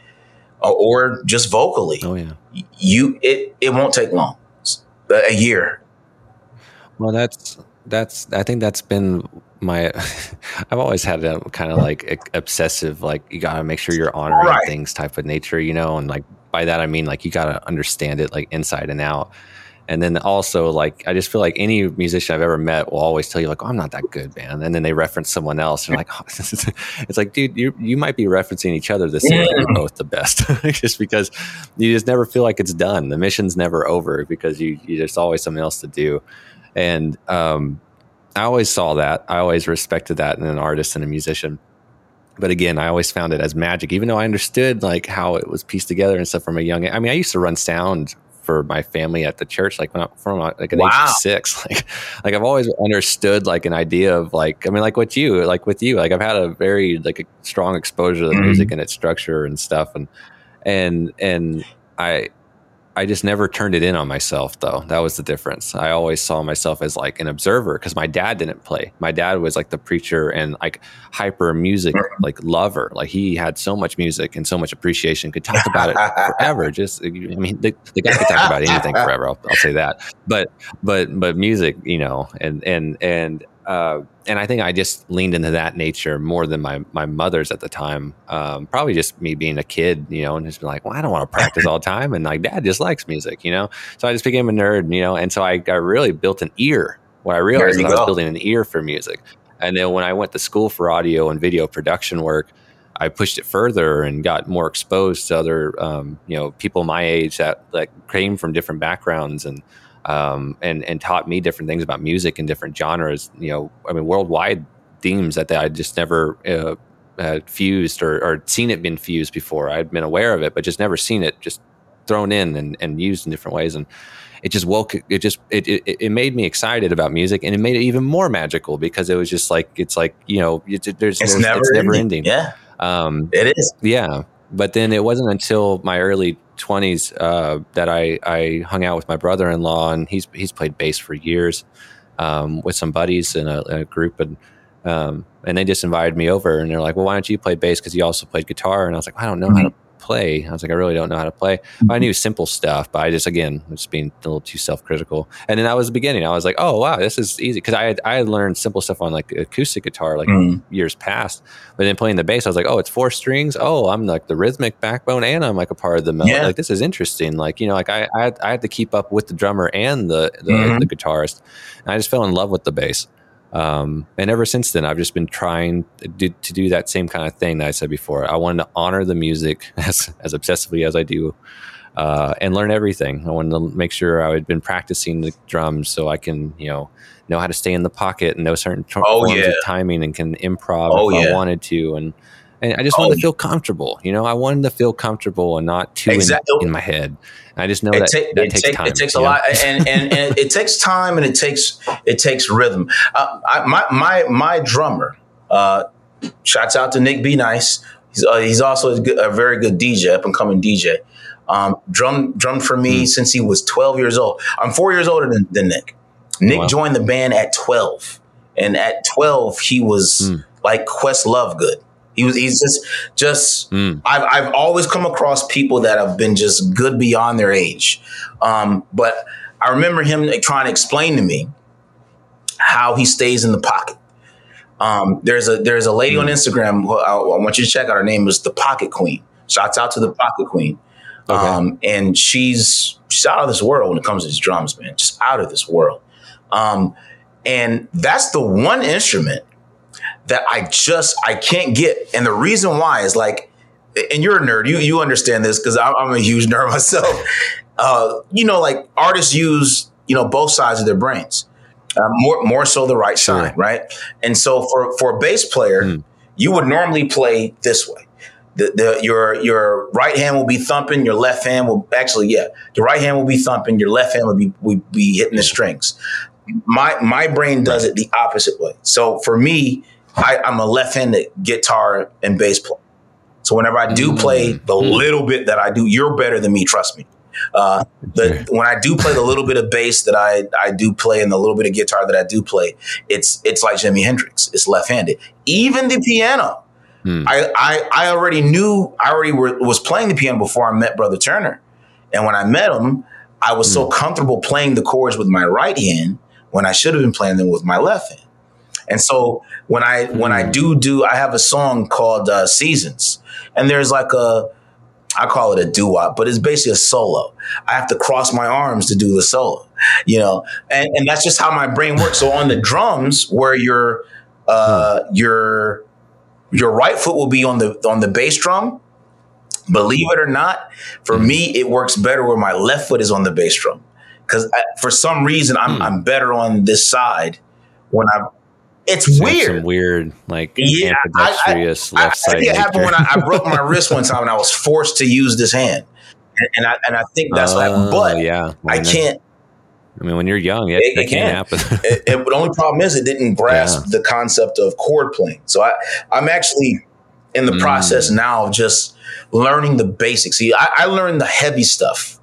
or, or just vocally. Oh yeah, you it it won't take long, a year. Well, that's that's I think that's been my [LAUGHS] I've always had a kind of like obsessive like you got to make sure you're honoring right. things type of nature, you know, and like by that I mean like you got to understand it like inside and out. and then also like I just feel like any musician I've ever met will always tell you like, "Oh, I'm not that good, man," and then they reference someone else, and like, oh, [LAUGHS] it's like, dude, you you might be referencing each other the same. You're both the best, [LAUGHS] just because you just never feel like it's done. The mission's never over because you, you there's always something else to do, and um, I always saw that. I always respected that in an artist and a musician. But again, I always found it as magic, even though I understood like how it was pieced together and stuff from a young age. I mean, I used to run sound for my family at the church, like when I, from like an wow. age of six. [LAUGHS] Like, like I've always understood like an idea of like, I mean, like what you, like with you, like I've had a very like a strong exposure to the mm-hmm. music and its structure and stuff, and and and I I just never turned it in on myself though. That was the difference. I always saw myself as like an observer because my dad didn't play. My dad was like the preacher and like hyper music like lover. Like he had so much music and so much appreciation, could talk about it [LAUGHS] forever. Just I mean the, the guy could talk about anything forever. I'll, I'll say that. But but but music, you know, and and and uh, and I think I just leaned into that nature more than my my mother's at the time. Um, probably just me being a kid, you know, and just be like, well, I don't want to practice all the time, and like dad just likes music, you know. So I just became a nerd, you know, and so I, I really built an ear. What I realized I was building an ear for music, and then when I went to school for audio and video production work, I pushed it further and got more exposed to other, um, you know, people my age that like came from different backgrounds and um, and and taught me different things about music and different genres. You know, I mean, worldwide themes that I just never uh, fused or, or seen it been fused before. I'd been aware of it, but just never seen it just thrown in and, and used in different ways. And it just woke it just it, it, it made me excited about music and it made it even more magical because it was just like it's like you know it, there's, it's, there's, never, it's never ending. ending. Yeah, um, it is. Yeah, but then it wasn't until my early 20s uh, that I, I hung out with my brother-in-law and he's he's played bass for years um, with some buddies in a, in a group and um, and they just invited me over and they're like well why don't you play bass because you also played guitar and I was like I don't know mm-hmm. how to play. I was like, I really don't know how to play. I knew simple stuff, but I just again was being a little too self critical. And then that was the beginning. I was like, oh wow, this is easy because I had I had learned simple stuff on like acoustic guitar like mm. years past. But then playing the bass, I was like, oh, it's four strings. Oh, I'm like the rhythmic backbone, and I'm like a part of the melody. Yeah. Like this is interesting. Like you know, like I I had, I had to keep up with the drummer and the the, mm-hmm. the guitarist. And I just fell in love with the bass. Um, and ever since then, I've just been trying to do, to do, that same kind of thing that I said before. I wanted to honor the music [LAUGHS] as, as obsessively as I do uh, and learn everything. I wanted to make sure I had been practicing the drums so I can, you know, know how to stay in the pocket and know certain t- oh, forms yeah. of timing and can improv oh, if yeah. I wanted to. And and I just oh, wanted to feel comfortable. You know, I wanted to feel comfortable and not too exactly. in, in, my head. I just know it that, ta- that takes take, time. It takes a know? lot, and, and, and [LAUGHS] it takes time, and it takes it takes rhythm. Uh, I, my my my drummer. Uh, shouts out to Nick Be Nice. He's uh, he's also a, good, a, very good DJ, up and coming DJ. Um, drum drummed for me mm. since he was 12 years old. I'm four years older than, than Nick. Nick wow. joined the band at 12, and at 12 he was mm. like Questlove good. He was he's just just mm. I've I've always come across people that have been just good beyond their age. Um, but I remember him trying to explain to me how he stays in the pocket. Um, there's a there's a lady mm. on Instagram who I, I, want you to check out. Her name is the Pocket Queen. Shouts out to the Pocket Queen. Okay. Um, and she's she's out of this world when it comes to these drums, man. Just out of this world. Um, and that's the one instrument that I just I can't get. And the reason why is like, and you're a nerd, you you understand this because I'm, I'm, a huge [LAUGHS] nerd myself. Uh, you know, like artists use you know both sides of their brains, uh, more more so the right side, sure. right? And so for for a bass player, mm. you would normally play this way. The, the, your your right hand will be thumping, your left hand will actually yeah, the right hand will be thumping, your left hand will be will be hitting the strings. My my brain does it the opposite way. So for me, I, am a left-handed guitar and bass player. So whenever I do play mm-hmm. the mm. little bit that I do, you're better than me. Trust me. Uh, the, when I do play the little bit of bass that I, I do play and the little bit of guitar that I do play, it's it's like Jimi Hendrix. It's left-handed. Even the piano, hmm. I, I I already knew I already were, was playing the piano before I met Brother Turner, and when I met him, I was hmm. so comfortable playing the chords with my right hand when I should have been playing them with my left hand. And so when I when I do do, I have a song called uh, Seasons, and there's like a I call it a doo wop, but it's basically a solo. I have to cross my arms to do the solo. you know, and, and that's just how my brain works. So on the drums, where your uh, your your right foot will be on the on the bass drum. Believe it or not, for me, it works better where my left foot is on the bass drum because for some reason I'm mm. I'm better on this side when I'm. It's so weird. weird, like yeah, ambidextrous I, I, left side. I think it happened when I, I, broke my [LAUGHS] wrist one time and I was forced to use this hand, and, and I and I think that's uh, like, but yeah, I can't. I mean, when you're young, it, it, it can happen. it, it, the only problem is it didn't [LAUGHS] grasp yeah. the concept of chord playing. So I, I'm actually in the mm. process now of just learning the basics. See, I, I learned the heavy stuff,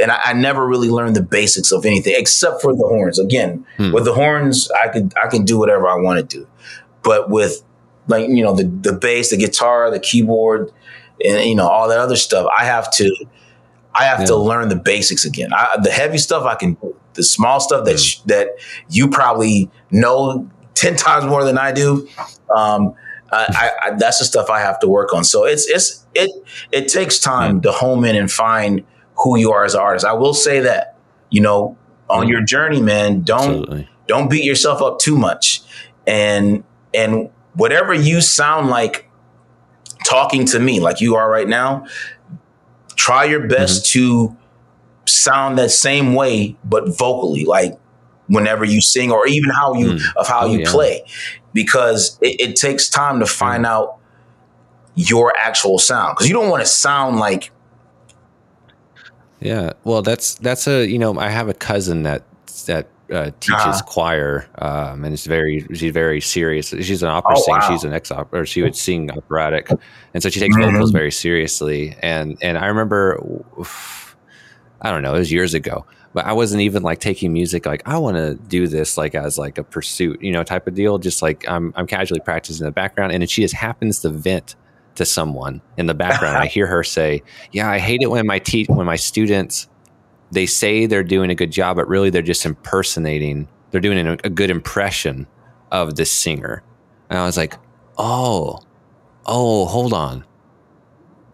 and I, I, never really learned the basics of anything except for the horns. Again, mm. with the horns, I could I can do whatever I want to do, but with like you know the the bass, the guitar, the keyboard, and you know all that other stuff, I have to I have yeah. to learn the basics again. I, the heavy stuff I can, the small stuff that mm. that you probably know ten times more than I do. Um, I, I, that's the stuff I have to work on. So it's it's it it takes time mm. to home in and find who you are as an artist. I will say that you know on mm. your journey, man, don't Absolutely. don't beat yourself up too much, and and whatever you sound like talking to me like you are right now try your best mm-hmm. to sound that same way, but vocally, like whenever you sing or even how you mm. of how oh, you yeah. play, because it, it, takes time to find mm. out your actual sound because you don't want to sound like. Yeah, well, that's that's a you know I have a cousin that that uh, teaches uh-huh. choir, um, and it's very she's very serious. She's an opera oh, singer. Wow. She's an ex opera, or she would sing operatic, and so she takes mm-hmm. vocals very seriously. And and I remember, I don't know, it was years ago, but I wasn't even like taking music like I want to do this like as like a pursuit, you know, type of deal. Just like I'm I'm casually practicing in the background, and then she just happens to vent to someone in the background. I [LAUGHS] hear her say, "Yeah, I hate it when my te- when my students." they say they're doing a good job, but really they're just impersonating. They're doing a, a good impression of this singer. And I was like, oh, oh, hold on.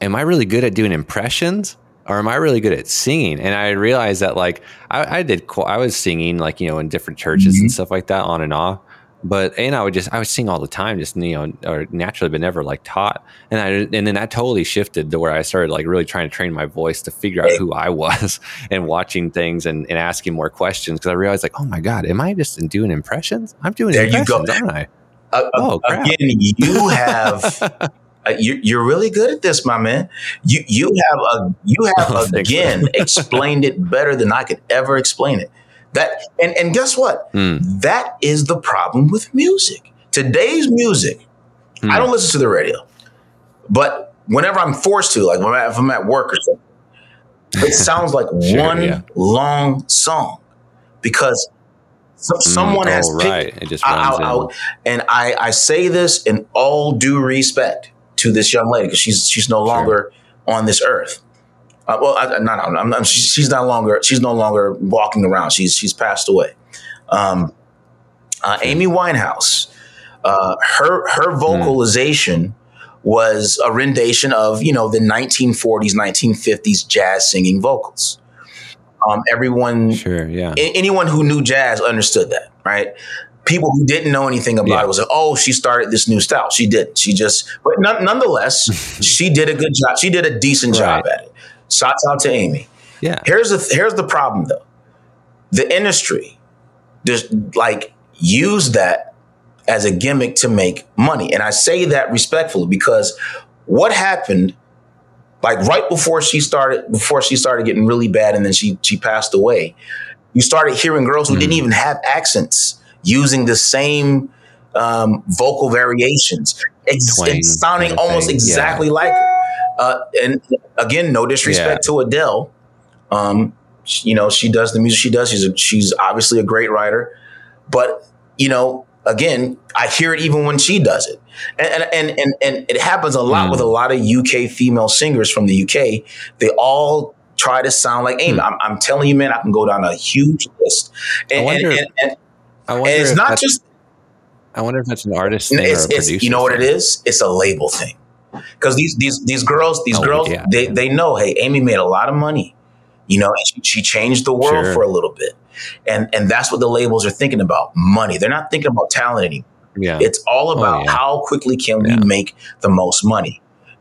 Am I really good at doing impressions? Or am I really good at singing? And I realized that, like, I, I did, I was singing, like, you know, in different churches mm-hmm. and stuff like that, on and off but and I would just I would sing all the time, just you know, or naturally, but never like taught. And I and then that totally shifted to where I started like really trying to train my voice to figure out who I was [LAUGHS] and watching things and, and asking more questions because I realized like, oh my god, am I just doing impressions? I'm doing there impressions, you go. aren't I? Uh, oh, crap. again, you have. [LAUGHS] Uh, you, are really good at this, my man. You you have a you have [LAUGHS] oh, again explained it better than I could ever explain it. That and and guess what? Mm. That is the problem with music. Today's music. Mm. I don't listen to the radio, but whenever I'm forced to, like when I, if I'm at work or something, it [LAUGHS] sounds like sure, one yeah. long song because so, mm, someone has oh, picked. Right. It just runs I, I, and I, I say this in all due respect to this young lady because she's she's no longer sure. on this earth. Uh, well, I, not, I'm, I'm, she's no longer she's no longer walking around. She's she's passed away. Um, uh, Amy Winehouse, uh, her her hmm. vocalization mm. was a rendition of you know the 1940s 1950s jazz singing vocals. Um, everyone, sure, yeah, anyone who knew jazz understood that, right? People who didn't know anything about yeah. it was like, oh, she started this new style. She did. She just, but nonetheless, [LAUGHS] she did a good job. She did a decent right. job at it. Shouts out to Amy. Yeah. Here's the here's the problem though. The industry just like use that as a gimmick to make money. And I say that respectfully because what happened like right before she started before she started getting really bad and then she she passed away, you started hearing girls who mm. didn't even have accents using the same um, vocal variations. It's, it's sounding almost thing. exactly yeah. like her. Uh, and again, no disrespect yeah. to Adele. Um, you know, she does the music she does. She's a, she's obviously a great writer, but you know, again, I hear it even when she does it, and and and and, it happens a lot mm. with a lot of UK female singers from the UK. They all try to sound like Amy. Mm. I'm, I'm, telling you, man, I can go down a huge list, and, I wonder, and, and, I wonder it's not just. I wonder if that's an artist thing it's, or a producer. You know what it is? It's a label thing because these these these girls these oh, girls yeah. they they know hey Amy made a lot of money You know, and she, she changed the world Sure. for a little bit. And and that's what the labels are thinking about. Money. They're not thinking about talent anymore. Yeah. It's all Oh, about yeah. how quickly can we make the most money.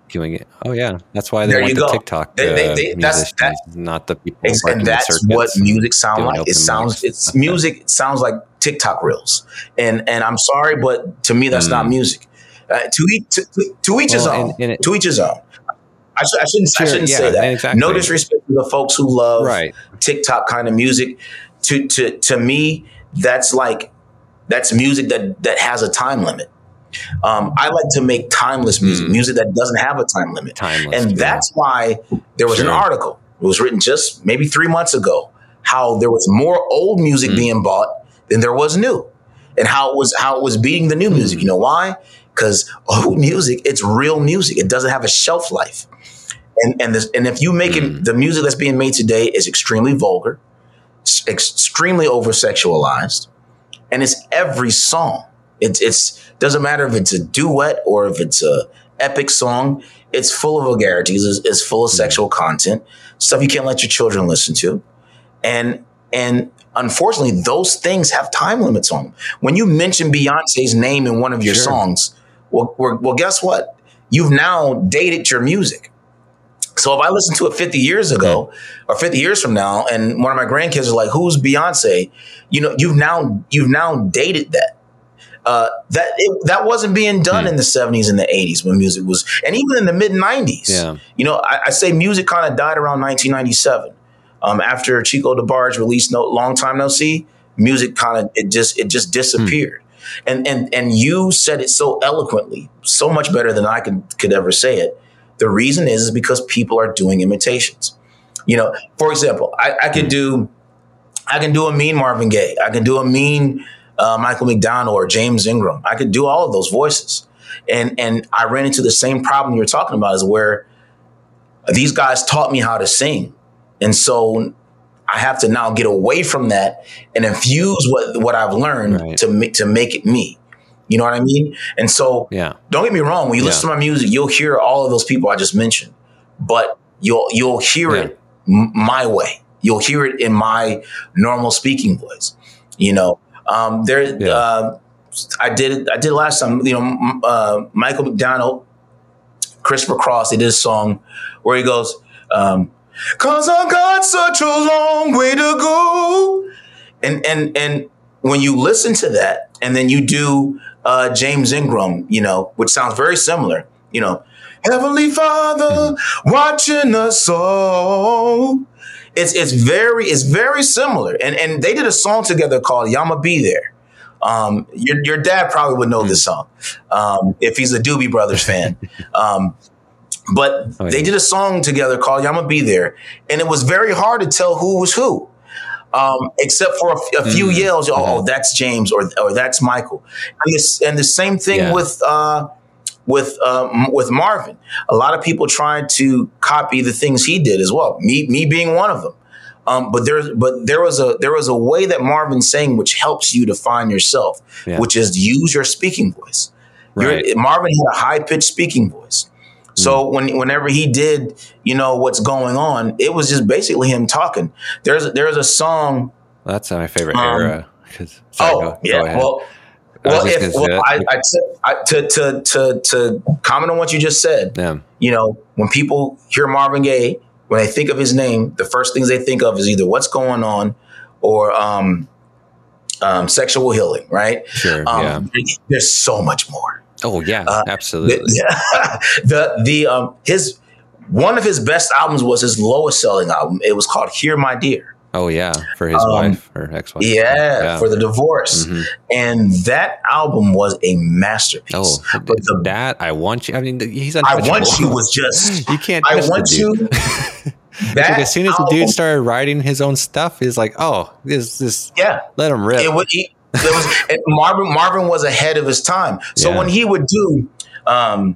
Doing it. Oh yeah. That's why they There want the go. TikTok They- they- uh, they- that's- musicians, not the people. And that's what music sounds like. It sounds it's music. It sounds like TikTok reels. And and I'm sorry, but to me, that's not Mm. music. Uh, to each to, each his own. and- and it- to each his own. I, sh- I shouldn't. I shouldn't yeah, say that. exactly. No disrespect to the folks who love Right. TikTok kind of music. To to to me, that's like that's music that that has a time limit. Um, I like to make timeless music, Mm. music that doesn't have a time limit. Timeless. And yeah. that's why there was an article. It was written just maybe three months ago. How there was more old music Mm. being bought than there was new, and how it was how it was beating the new Mm. music. You know why? Because old music, it's real music. It doesn't have a shelf life. And and this, and if you make it, Mm. the music that's being made today is extremely vulgar, extremely over sexualized, and it's every song. It's it's doesn't matter if it's a duet or if it's a epic song. It's full of vulgarities. It's, it's full of sexual content, stuff you can't let your children listen to, and and unfortunately, those things have time limits on them. When you mention Beyonce's name in one of your Sure. songs, well, well, well, guess what? You've now dated your music. So if I listen to it 50 years ago or 50 years from now, and one of my grandkids are like, "Who's Beyonce?" You know, you've now you've now dated that. Uh, that it, that wasn't being done Hmm. in the 70s and the 80s when music was, and even in the mid 90s. Yeah. You know, I, I say music kind of died around 1997. Um, after Chico DeBarge released "No Long Time No See," music kind of it just it just disappeared. And and and you said it so eloquently, so much better than I could could ever say it. The reason is is because people are doing imitations. You know, for example, I, I could do I can do a mean Marvin Gaye. I can do a mean uh, Michael McDonald or James Ingram. I could do all of those voices. And and I ran into the same problem you're talking about is where these guys taught me how to sing. And so I have to now get away from that and infuse what what I've learned Right. to make to make it me. You know what I mean? And so Yeah. don't get me wrong, when you listen to my music, you'll hear all of those people I just mentioned, but you'll you'll hear Yeah. it m- my way. You'll hear it in my normal speaking voice. You know, um, there. Yeah. Uh, I did it. I did last time. You know, uh, Michael McDonald, Christopher Cross. They did a song where he goes, um, "Cause I got such a long way to go," and and and when you listen to that, and then you do uh, James Ingram, you know, which sounds very similar, you know, Heavenly Father watching us all. It's it's very it's very similar, and and they did a song together called "Yah Mo B There." Um, your your dad probably would know this song um, if he's a Doobie Brothers fan. Um, but Oh, yeah. they did a song together called "Yah Mo B There," and it was very hard to tell who was who um, except for a few Mm. yells. Oh, oh, that's James, or or that's Michael, and this and the same thing Yeah. with uh, with um, with Marvin. A lot of people tried to copy the things he did as well. Me me being one of them. Um, but there but there was a there was a way that Marvin sang which helps you define yourself, Yeah. which is use your speaking voice. Right. Marvin had a high pitched speaking voice. So when whenever he did, you know what's going on, it was just basically him talking. There's there's a song That's my favorite Um, era. 'cause- sorry, oh go- go yeah. ahead. Well, well, if well, I, I, I to to to to comment on what you just said. yeah. You know, when people hear Marvin Gaye, when they think of his name, the first things they think of is either what's going on or um, um, sexual healing, right? Sure. Um, yeah. There's so much more. Oh yeah. uh, absolutely. The [LAUGHS] the, the um, his one of his best albums was his lowest selling album. It was called "Here My Dear." oh yeah. For his um, wife or ex-wife. Yeah, for the divorce. Mhm. and that album was a masterpiece. Oh, but the that I want you. I mean, he's I want you was just [LAUGHS] you can't. I want you. [LAUGHS] That like as soon as the dude started writing his own stuff, he's like, "Oh, this, this, yeah, let him rip." it would. He, there was Marvin. Marvin was ahead of his time. So Yeah. when he would do, um,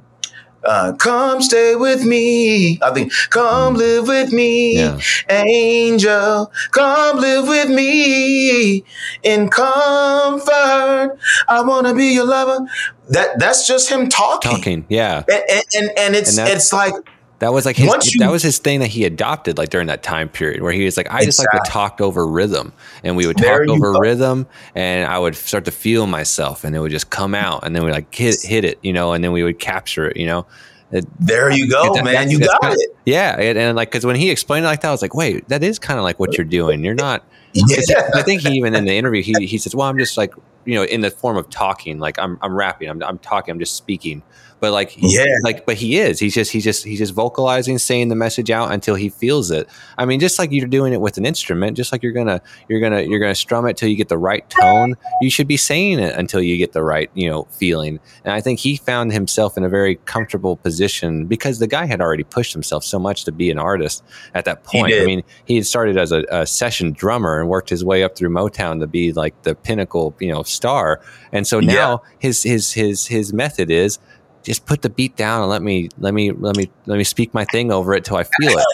uh, "Come stay with me," I think, "Come live with me, Yeah. angel, come live with me in comfort. I want to be your lover." That that's just him talking. Talking, yeah, and, and, and, and it's And it's like That was like his, you, that was his thing that he adopted like during that time period where he was like, I exactly. just like to talk over rhythm and we would talk over go. rhythm and I would start to feel myself and it would just come out and then we like hit, hit it, you know, and then we would capture it, you know? It, there you go, that, man. You got kinda, it. Yeah. And, and like, cause when he explained it like that, I was like, wait, that is kind of like what you're doing. You're not, [LAUGHS] yeah. I think he even in the interview, he, he says, well, I'm just like, you know, in the form of talking, like I'm, I'm rapping, I'm, I'm talking, I'm just speaking but like yeah. like but he is. He's just he's just he's just vocalizing saying the message out until he feels it. I mean just like you're doing it with an instrument just like you're gonna you're gonna you're gonna strum it till you get the right tone you should be saying it until you get the right you know feeling. And i think he found himself in a very comfortable position because the guy had already pushed himself so much to be an artist at that point. I mean he had started as a, a session drummer and worked his way up through motown to be like the pinnacle you know star. And so now yeah. his his his his method is just put the beat down and let me let me let me let me speak my thing over it till I feel it.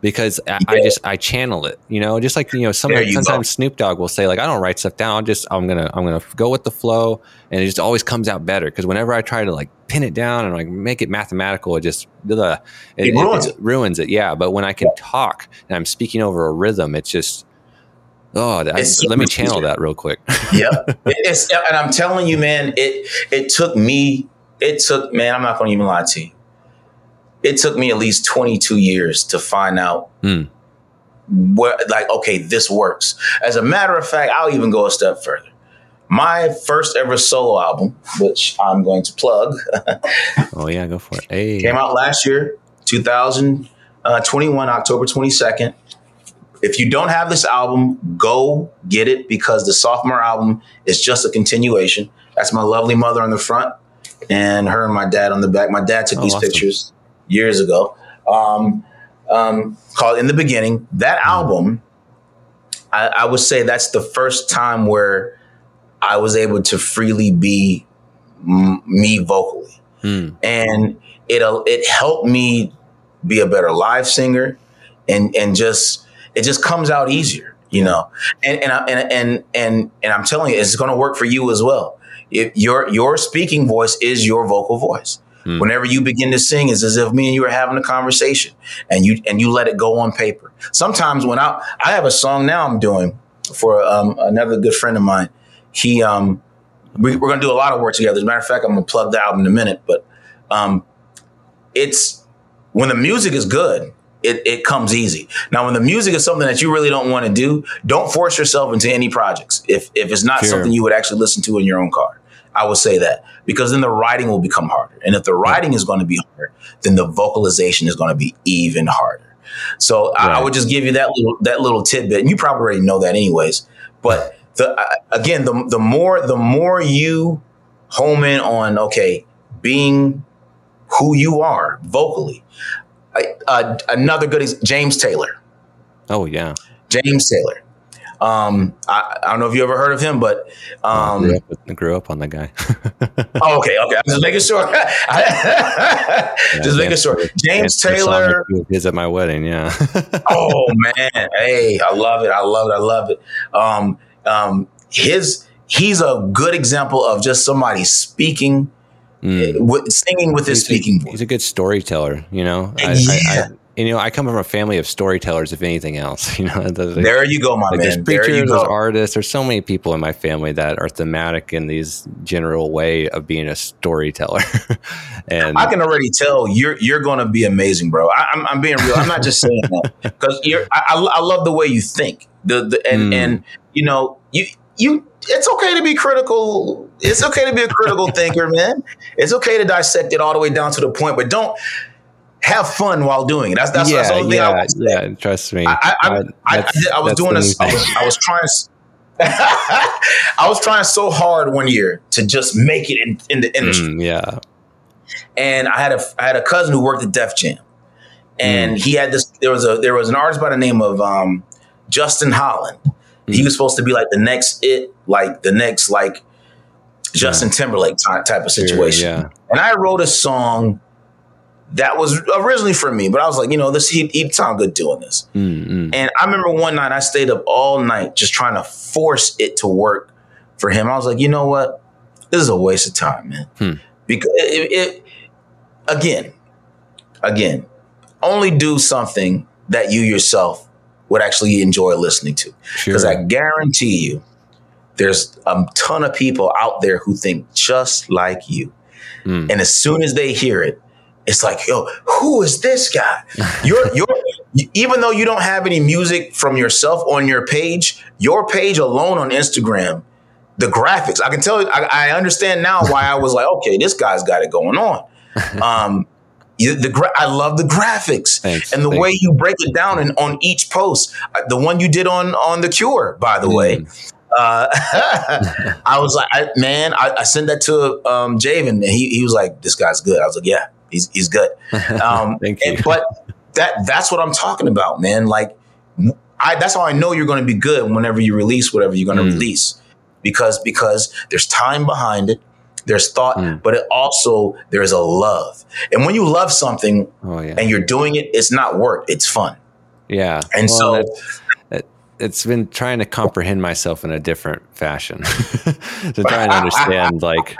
Because I, yeah. I just I channel it, you know, just like you know, some, you sometimes go. Snoop Dogg will say like I don't write stuff down. I'll just I'm gonna I'm gonna go with the flow, and it just always comes out better. Because whenever I try to like pin it down and like make it mathematical, it just it, it, ruins it, it. Ruins it, yeah. But when I can talk and I'm speaking over a rhythm, it's just Oh, I, let me channel easier. that real quick. [LAUGHS] yeah, it's, and I'm telling you, man, it it took me it took, man, I'm not going to even lie to you. It took me at least 22 years to find out mm. where, like, okay, this works. As a matter of fact, I'll even go a step further. My first ever solo album, which I'm going to plug. [LAUGHS] oh, yeah, go for it. Hey. Came out last year, 2021, October 22nd. If you don't have this album, go get it because the sophomore album is just a continuation. That's my lovely mother on the front and her and my dad on the back. My dad took oh, these awesome. pictures years ago. Um, um, called In the Beginning. That mm-hmm. album, I, I, would say that's the first time where I was able to freely be m- me vocally. Mm. And it, it helped me be a better live singer and, and just, it just comes out easier, you know? And, and, I, and, and, and, and I'm telling you, it's going to work for you as well it, your your speaking voice is your vocal voice. Mm. Whenever you begin to sing, it's as if me and you are having a conversation, and you and you let it go on paper. Sometimes when I I have a song now I'm doing for um, another good friend of mine. He um we, are gonna do a lot of work together. As a matter of fact, I'm gonna plug the album in a minute, but um it's when the music is good, it, it comes easy. Now, when the music is something that you really don't want to do, don't force yourself into any projects. If if it's not sure. something you would actually listen to in your own car, I would say that because then the writing will become harder. And if the writing is going to be harder, then the vocalization is going to be even harder. So right. I, I, would just give you that little that little tidbit, and you probably already know that anyways. But the uh, again, the the more the more you home in on okay, being who you are vocally, uh, another good is James Taylor. Oh yeah, James Taylor. Um, I, I, don't know if you ever heard of him, but um, I, grew up, I grew up on that guy. [LAUGHS] oh, okay, okay. I'm just making sure. [LAUGHS] yeah, just making sure. James Taylor is at my wedding. Yeah. [LAUGHS] oh man, hey, I love it. I love it. I love it. Um, um, his he's a good example of just somebody speaking Mm. singing with his he's speaking a, voice. He's a good storyteller, you know. I, yeah. You know, I come from a family of storytellers, if anything else. [LAUGHS] You know, like, there you go, my like man. There's preachers, there's artists. There's so many people in my family that are thematic in these general way of being a storyteller. [LAUGHS] and I can already tell you're you're going to be amazing, bro. I, am I'm, I'm being real. I'm not just saying that [LAUGHS] because you're. I, I, love the way you think. The, the and mm. and you know you you it's okay to be critical. It's okay to be a critical thinker, man. It's okay to dissect it all the way down to the point, but don't have fun while doing it. That's that's, yeah, that's the only yeah, thing I Yeah, trust me. I, I, I, I, I was doing this. I was, I was trying. [LAUGHS] I was trying so hard one year to just make it in, in the industry. Mm, yeah. And I had a I had a cousin who worked at Def Jam, and mm. he had this. There was a there was an artist by the name of um, Justin Holland he was supposed to be like the next it, like the next like Justin yeah. Timberlake type, type of situation. Sure, yeah. And I wrote a song that was originally for me, but I was like, you know, this he he sound good doing this. Mm-hmm. And I remember one night I stayed up all night just trying to force it to work for him. I was like, you know what, this is a waste of time, man. Hmm. Because it, it again, again, only do something that you yourself would actually enjoy listening to. Because sure. I guarantee you, there's a ton of people out there who think just like you. Mm. And as soon as they hear it, it's like, yo, who is this guy? You're [LAUGHS] you're even though you don't have any music from yourself on your page, your page alone on Instagram, the graphics, I can tell you, I, I understand now why I was like, okay, this guy's got it going on. [LAUGHS] Um, you, the gra- I love the graphics Thanks. and the Thanks. way you break it down in, on each post. Uh, the one you did on on the Cure, by the mm. way. Uh, [LAUGHS] I was like, I, man, I, I, sent that to um, Javen, and he, he was like, "This guy's good." I was like, "Yeah, he's he's good." [LAUGHS] Um, Thank you. And, but that that's what I'm talking about, man. Like, I that's how I know you're going to be good whenever you release whatever you're going to mm. release, because because there's time behind it there's thought, mm. but it also there's a love. And when you love something oh, yeah. and you're doing it, it's not work, it's fun. Yeah. And well, so it, it's been trying to comprehend myself in a different fashion [LAUGHS] to try and [LAUGHS] understand like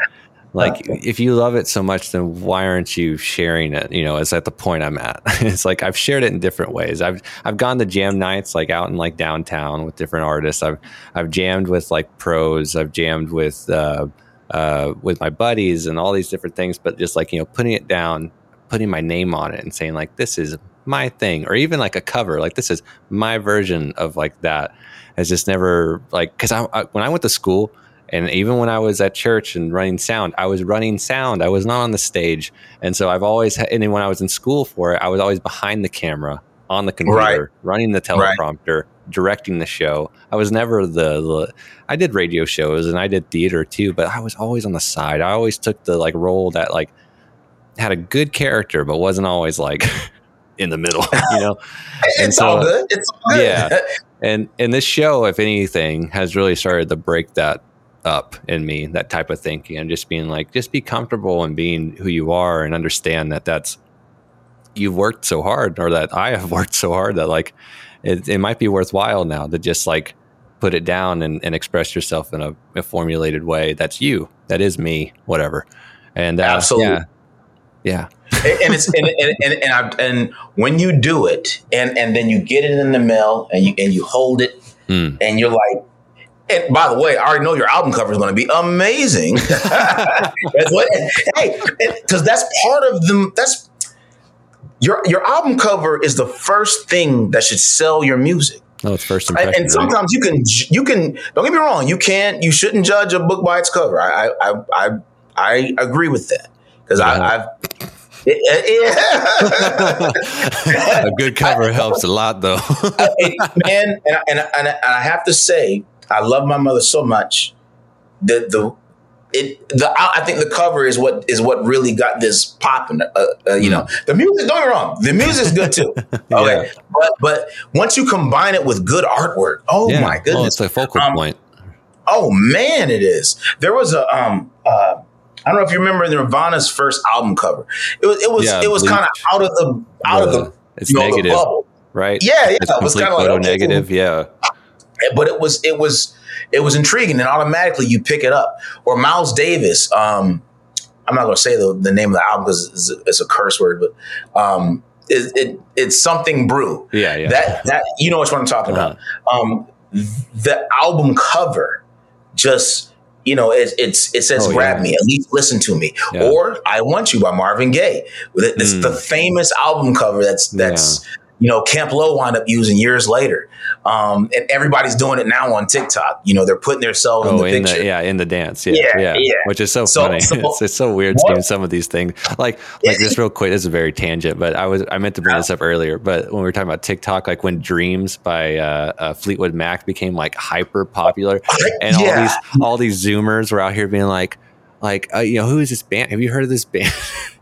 like if you love it so much then why aren't you sharing it? You know is that the point i'm at. [LAUGHS] It's like i've shared it in different ways. I've i've gone to jam nights like out in like downtown with different artists. I've i've jammed with like pros. I've jammed with uh uh, with my buddies and all these different things, but just like, you know, putting it down, putting my name on it and saying like, this is my thing, or even like a cover, like this is my version of like that. Has just never like, cause I, I when I went to school and even when I was at church and running sound, I was running sound. I was not on the stage. And so I've always, and when I was in school for it, I was always behind the camera on the computer, right. running the teleprompter, right. directing the show. I was never the, the, I did radio shows and I did theater too, but I was always on the side. I always took the like role that like had a good character, but wasn't always like [LAUGHS] in the middle, [LAUGHS] you know? [LAUGHS] it's and so, all good. It's all good. Yeah. And, and this show, if anything, has really started to break that up in me, that type of thinking and just being like, just be comfortable and being who you are and understand that that's, you've worked so hard or that I have [LAUGHS] worked so hard that like it, it might be worthwhile now to just like put it down and, and express yourself in a, a, formulated way. That's you. That is me. Whatever. And uh, absolutely, yeah, yeah. and it's and and and, and, I, and, when you do it, and and then you get it in the mail, and you and you hold it, mm. and you're like. And by the way, I already know your album cover is going to be amazing. [LAUGHS] that's what, hey, because that's part of the that's your your album cover is the first thing that should sell your music. Oh, it's first impression. And, and sometimes you can you can don't get me wrong, you can't you shouldn't judge a book by its cover. I I I I, agree with that because yeah. I've. [LAUGHS] A good cover helps a lot, though. [LAUGHS] man, and, and, and I have to say, I love my mother so much that the it the I think the cover is what is what really got this popping. Uh, uh, you know, the music. Don't get me wrong, the music's good too. [LAUGHS] Okay, yeah. but but once you combine it with good artwork, oh yeah. my goodness, oh, it's a focal um, point. Oh man, it is. There was a um. Uh, I don't know if you remember Nirvana's first album cover. It was it was yeah, it was kind of out of the out of the it's you know, negative, bubble, right? Yeah, yeah. It's it was kind of like okay, negative, yeah. But it was it was it was intriguing, and automatically you pick it up. Or Miles Davis. Um, I'm not going to say the, the, name of the album because it's, it's, a curse word, but um, it, it, it's something brew. Yeah, yeah. That that you know what I'm talking uh-huh. about. Um, the album cover just you know it, it's it says oh, grab yeah. me at least listen to me yeah. or i want you by marvin gaye it's mm. the famous album cover that's that's yeah you know, Camp Lo wound up using years later. Um, and everybody's doing it now on TikTok. You know, they're putting themselves oh, in the in picture. The, yeah, in the dance. Yeah, yeah, yeah. yeah. Which is so, so funny. So, [LAUGHS] it's, it's, so weird what? seeing some of these things. Like, like this real quick. This is a very tangent, but I was I meant to bring this up earlier. But when we were talking about TikTok, like when Dreams by uh, uh, Fleetwood Mac became like hyper popular, [LAUGHS] and yeah. all these all these Zoomers were out here being like, like uh, you know, who is this band? Have you heard of this band? [LAUGHS]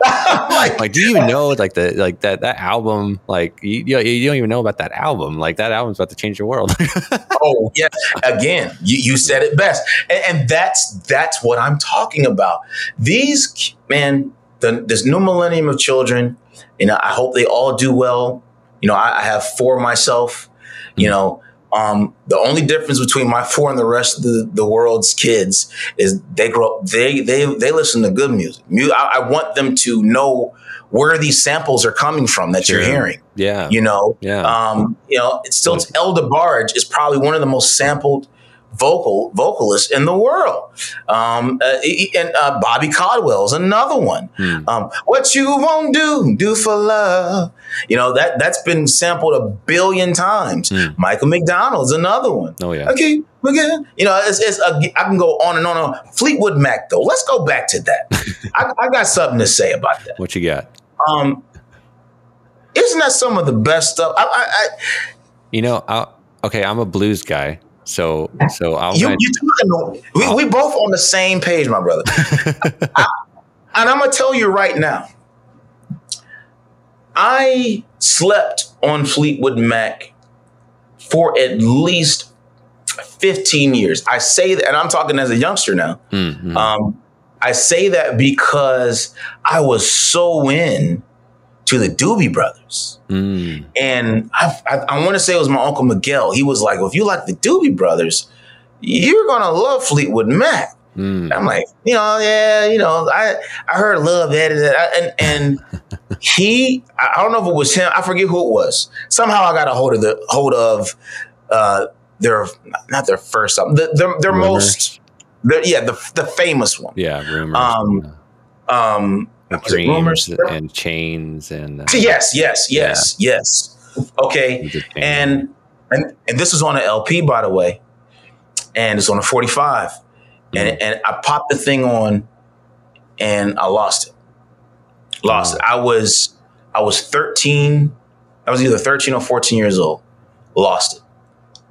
[LAUGHS] like, like, do you know like the like that that album? Like, you, you don't even know about that album. Like, that album's about to change your world. [LAUGHS] oh yeah, again, you, you said it best, and, and, that's that's what I'm talking about. These man, the, this new millennium of children. You know, I hope they all do well. You know, I, I have four myself. You mm. know, Um, the only difference between my four and the rest of the, the world's kids is they grow up, they they they listen to good music. I, I want them to know where these samples are coming from that sure. you're hearing. Yeah. You know, yeah. Um, you know, it's still it's El DeBarge is probably one of the most sampled vocal vocalist in the world. Um, uh, and uh, Bobby Caldwell is another one. Hmm. Um, what you won't do, do for love. You know that that's been sampled a billion times. Hmm. Michael McDonald's another one. Oh yeah. Okay, again. You know, it's, it's a, I can go on and on and on. Fleetwood Mac though. Let's go back to that. [LAUGHS] I, I, got something to say about that. What you got? Um, isn't that some of the best stuff? I, I, I you know, I, okay, I'm a blues guy. So, so I'll. You, you talking? We, we both on the same page, my brother. [LAUGHS] I, and I'm gonna tell you right now. I slept on Fleetwood Mac for at least 15 years. I say that, and I'm talking as a youngster now. Mm-hmm. Um, I say that because I was so in to the Doobie Brothers. Mm. And I, I, I want to say it was my uncle Miguel. He was like, well, if you like the Doobie Brothers, you're going to love Fleetwood Mac. Mm. I'm like, you know, yeah, you know, I I heard Love that and and [LAUGHS] he, I don't know if it was him, I forget who it was. Somehow I got a hold of the hold of uh their not their first album, the, their their most, their, yeah, the the famous one, yeah, rumors. Um, um, dreams and chains and uh, yes, yes, yes, yeah. yes. Okay, and and and this is on an LP, by the way, and it's on a 45, mm-hmm. and and I popped the thing on, and I lost it. Lost it. I was I was 13. I was either 13 or 14 years old. Lost it.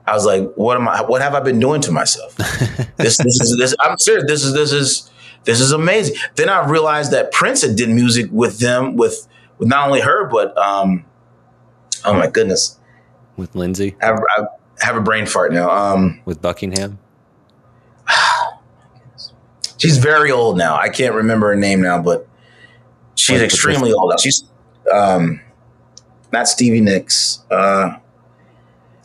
I was like, what am I? What have I been doing to myself? [LAUGHS] this, this is this. I'm serious. This is this is this is amazing. Then I realized that Prince had did music with them, with with not only her, but um, oh my goodness, with Lindsey. I have, I have a brain fart now. Um, with Buckingham. [SIGHS] she's very old now. I can't remember her name now, but she's extremely old now. She's um, not Stevie Nicks. Uh,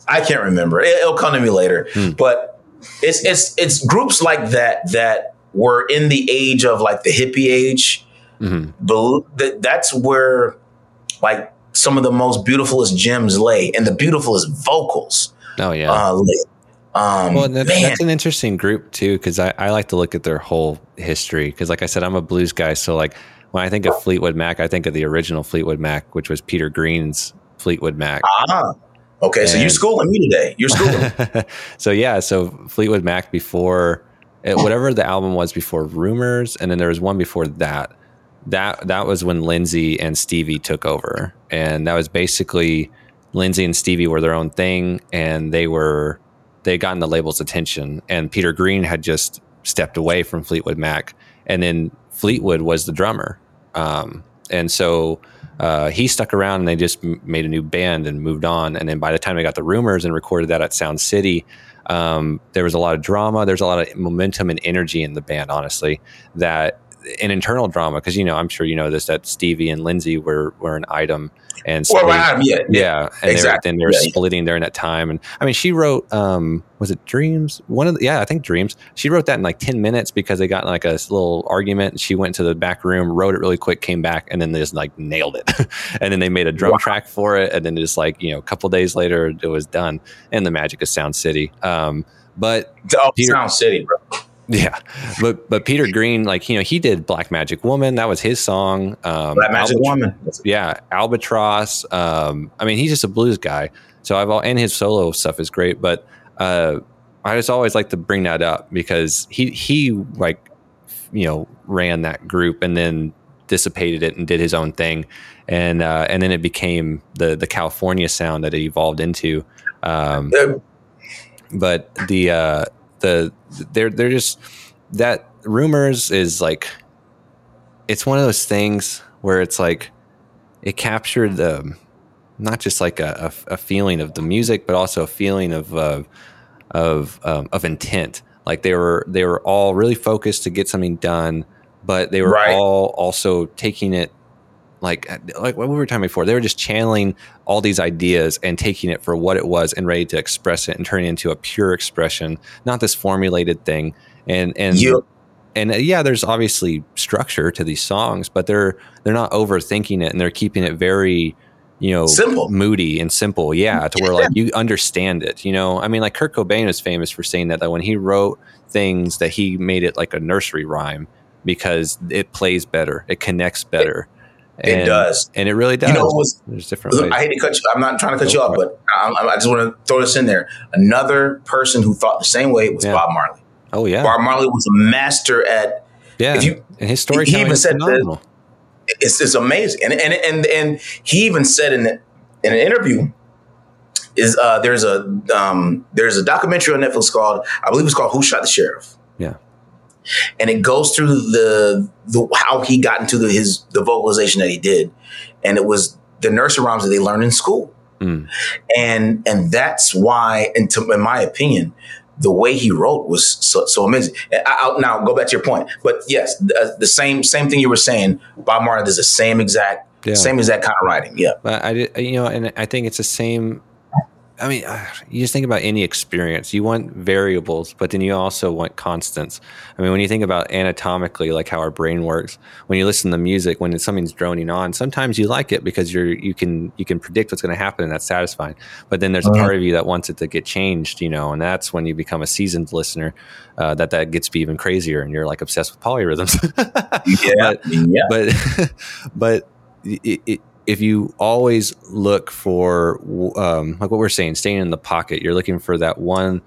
I can't remember. It, will come to me later. Hmm. But it's it's it's groups like that that were in the age of like the hippie age. Mm-hmm. that's where like some of the most beautifulest gems lay and the beautifulest vocals. Oh yeah. Uh, um, well, that's, that's, an interesting group too, because I, I like to look at their whole history. Because, like I said, I'm a blues guy, so like when I think of Fleetwood Mac, I think of the original Fleetwood Mac, which was Peter Green's Fleetwood Mac. Ah, okay. And, so you're schooling me today. You're schooling. [LAUGHS] so yeah, so Fleetwood Mac before it, whatever the album was before Rumors, and then there was one before that. That that was when Lindsey and Stevie took over, and that was basically Lindsey and Stevie were their own thing, and they were they had gotten the label's attention, and Peter Green had just stepped away from Fleetwood Mac, and then Fleetwood was the drummer, um, and so uh, he stuck around, and they just made a new band and moved on, and then by the time they got the Rumors and recorded that at Sound City, um, there was a lot of drama. There's a lot of momentum and energy in the band, honestly, that an internal drama. Cause, you know, I'm sure you know this, that Stevie and Lindsey were, were an item and well, yeah, yeah, yeah, and exactly. they were, then they were yeah, splitting yeah. during that time. And I mean, she wrote, um, was it Dreams? One of the, yeah, I think Dreams. She wrote that in like ten minutes because they got in like a little argument. She went to the back room, wrote it really quick, came back, and then they just like nailed it. [LAUGHS] and then they made a drum wow. track for it, and then just like you know, a couple days later, it was done. And the magic of Sound City. Um, but oh, Peter, Sound City, bro. [LAUGHS] Yeah, but but Peter Green, like you know, he did Black Magic Woman. That was his song. Um, Black Magic Woman. Yeah, Albatross. Um, I mean, he's just a blues guy. So I've all and his solo stuff is great. But uh, I just always like to bring that up because he he like you know ran that group and then dissipated it and did his own thing, and uh, and then it became the the California sound that it evolved into. Um, but the uh, the they're they're just that rumors is like it's one of those things where it's like it captured the not just like a, a, a feeling of the music, but also a feeling of uh, of um, of intent. Like they were they were all really focused to get something done, but they were right. all also taking it like like what we were talking before. They were just channeling all these ideas and taking it for what it was and ready to express it and turn it into a pure expression, not this formulated thing. And and and uh, yeah, there's obviously structure to these songs, but they're they're not overthinking it and they're keeping it very you know simple moody and simple yeah to where like you understand it you know i mean like kurt cobain is famous for saying that that when he wrote things that he made it like a nursery rhyme because it plays better it connects better and, it does, and it really does. You know, was, There's different. Ways. I hate to cut you. I'm not trying to cut Go you off, but I, I, just want to throw this in there. Another person who thought the same way was yeah. Bob Marley. Oh yeah, Bob Marley was a master at. Yeah, you, and his story. He even said that it's, it's amazing, and and and and he even said in in an interview is uh, there's a um, there's a documentary on Netflix called I believe it's called Who Shot the Sheriff. Yeah and it goes through the the how he got into the, his the vocalization that he did, and it was the nursery rhymes that they learned in school, mm. and and that's why, in, to, in my opinion, the way he wrote was so, so amazing. I, will now go back to your point, but yes, the, the, same same thing you were saying. Bob Marley does the same exact yeah. same exact kind of writing. Yeah, but I you know, and I think it's the same I mean, uh, you just think about any experience. You want variables, but then you also want constants. I mean, when you think about anatomically, like how our brain works, when you listen to music, when something's droning on, sometimes you like it because you're you can you can predict what's going to happen, and that's satisfying. But then there's a part of you that wants it to get changed, you know, and that's when you become a seasoned listener. Uh, that that gets to be even crazier, and you're like obsessed with polyrhythms. [LAUGHS] yeah, but, yeah, but [LAUGHS] but it, it if you always look for um, like what we're saying staying in the pocket you're looking for that one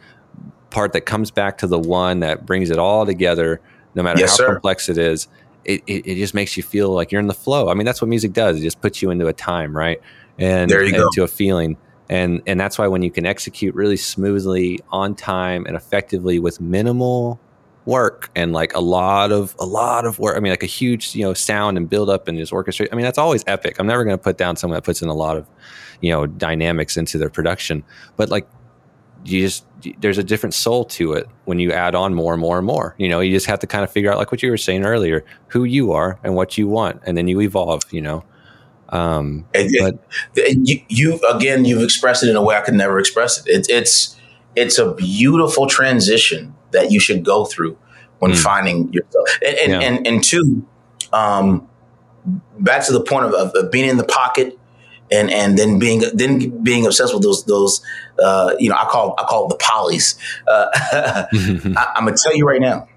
part that comes back to the one that brings it all together no matter yes, how sir. complex it is it, it, it, just makes you feel like you're in the flow i mean that's what music does it just puts you into a time right and there you go. into a feeling and and that's why when you can execute really smoothly on time and effectively with minimal work and like a lot of a lot of work. I mean, like a huge you know sound and build up and his orchestra. I mean, that's always epic. I'm never going to put down someone that puts in a lot of you know dynamics into their production, but like you just there's a different soul to it when you add on more and more and more. You know, you just have to kind of figure out like what you were saying earlier, who you are and what you want, and then you evolve. You know. Um, and, but you, you again, you've expressed it in a way I could never express it. it it's it's a beautiful transition that you should go through when mm. finding yourself. And and, yeah. and, and two, um, back to the point of, of, of, being in the pocket and and then being then being obsessed with those those uh, you know I call I call it the polys. Uh, [LAUGHS] I, am gonna tell you right now.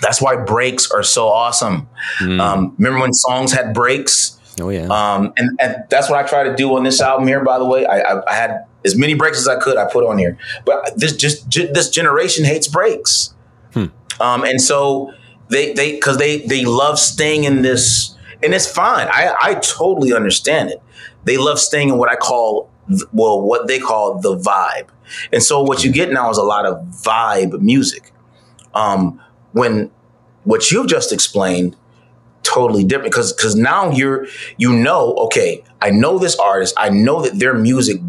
That's why breaks are so awesome. Mm. Um, remember when songs had breaks? Oh yeah. Um, and, and that's what I try to do on this album here. By the way, I, I, I had as many breaks as I could. I put on here, but this just this generation hates breaks. Hmm. Um, and so they they because they they love staying in this, and it's fine. I I totally understand it. They love staying in what I call well what they call the vibe. And so what you get now is a lot of vibe music. Um, when what you've just explained totally different because because now you're you know okay I know this artist I know that their music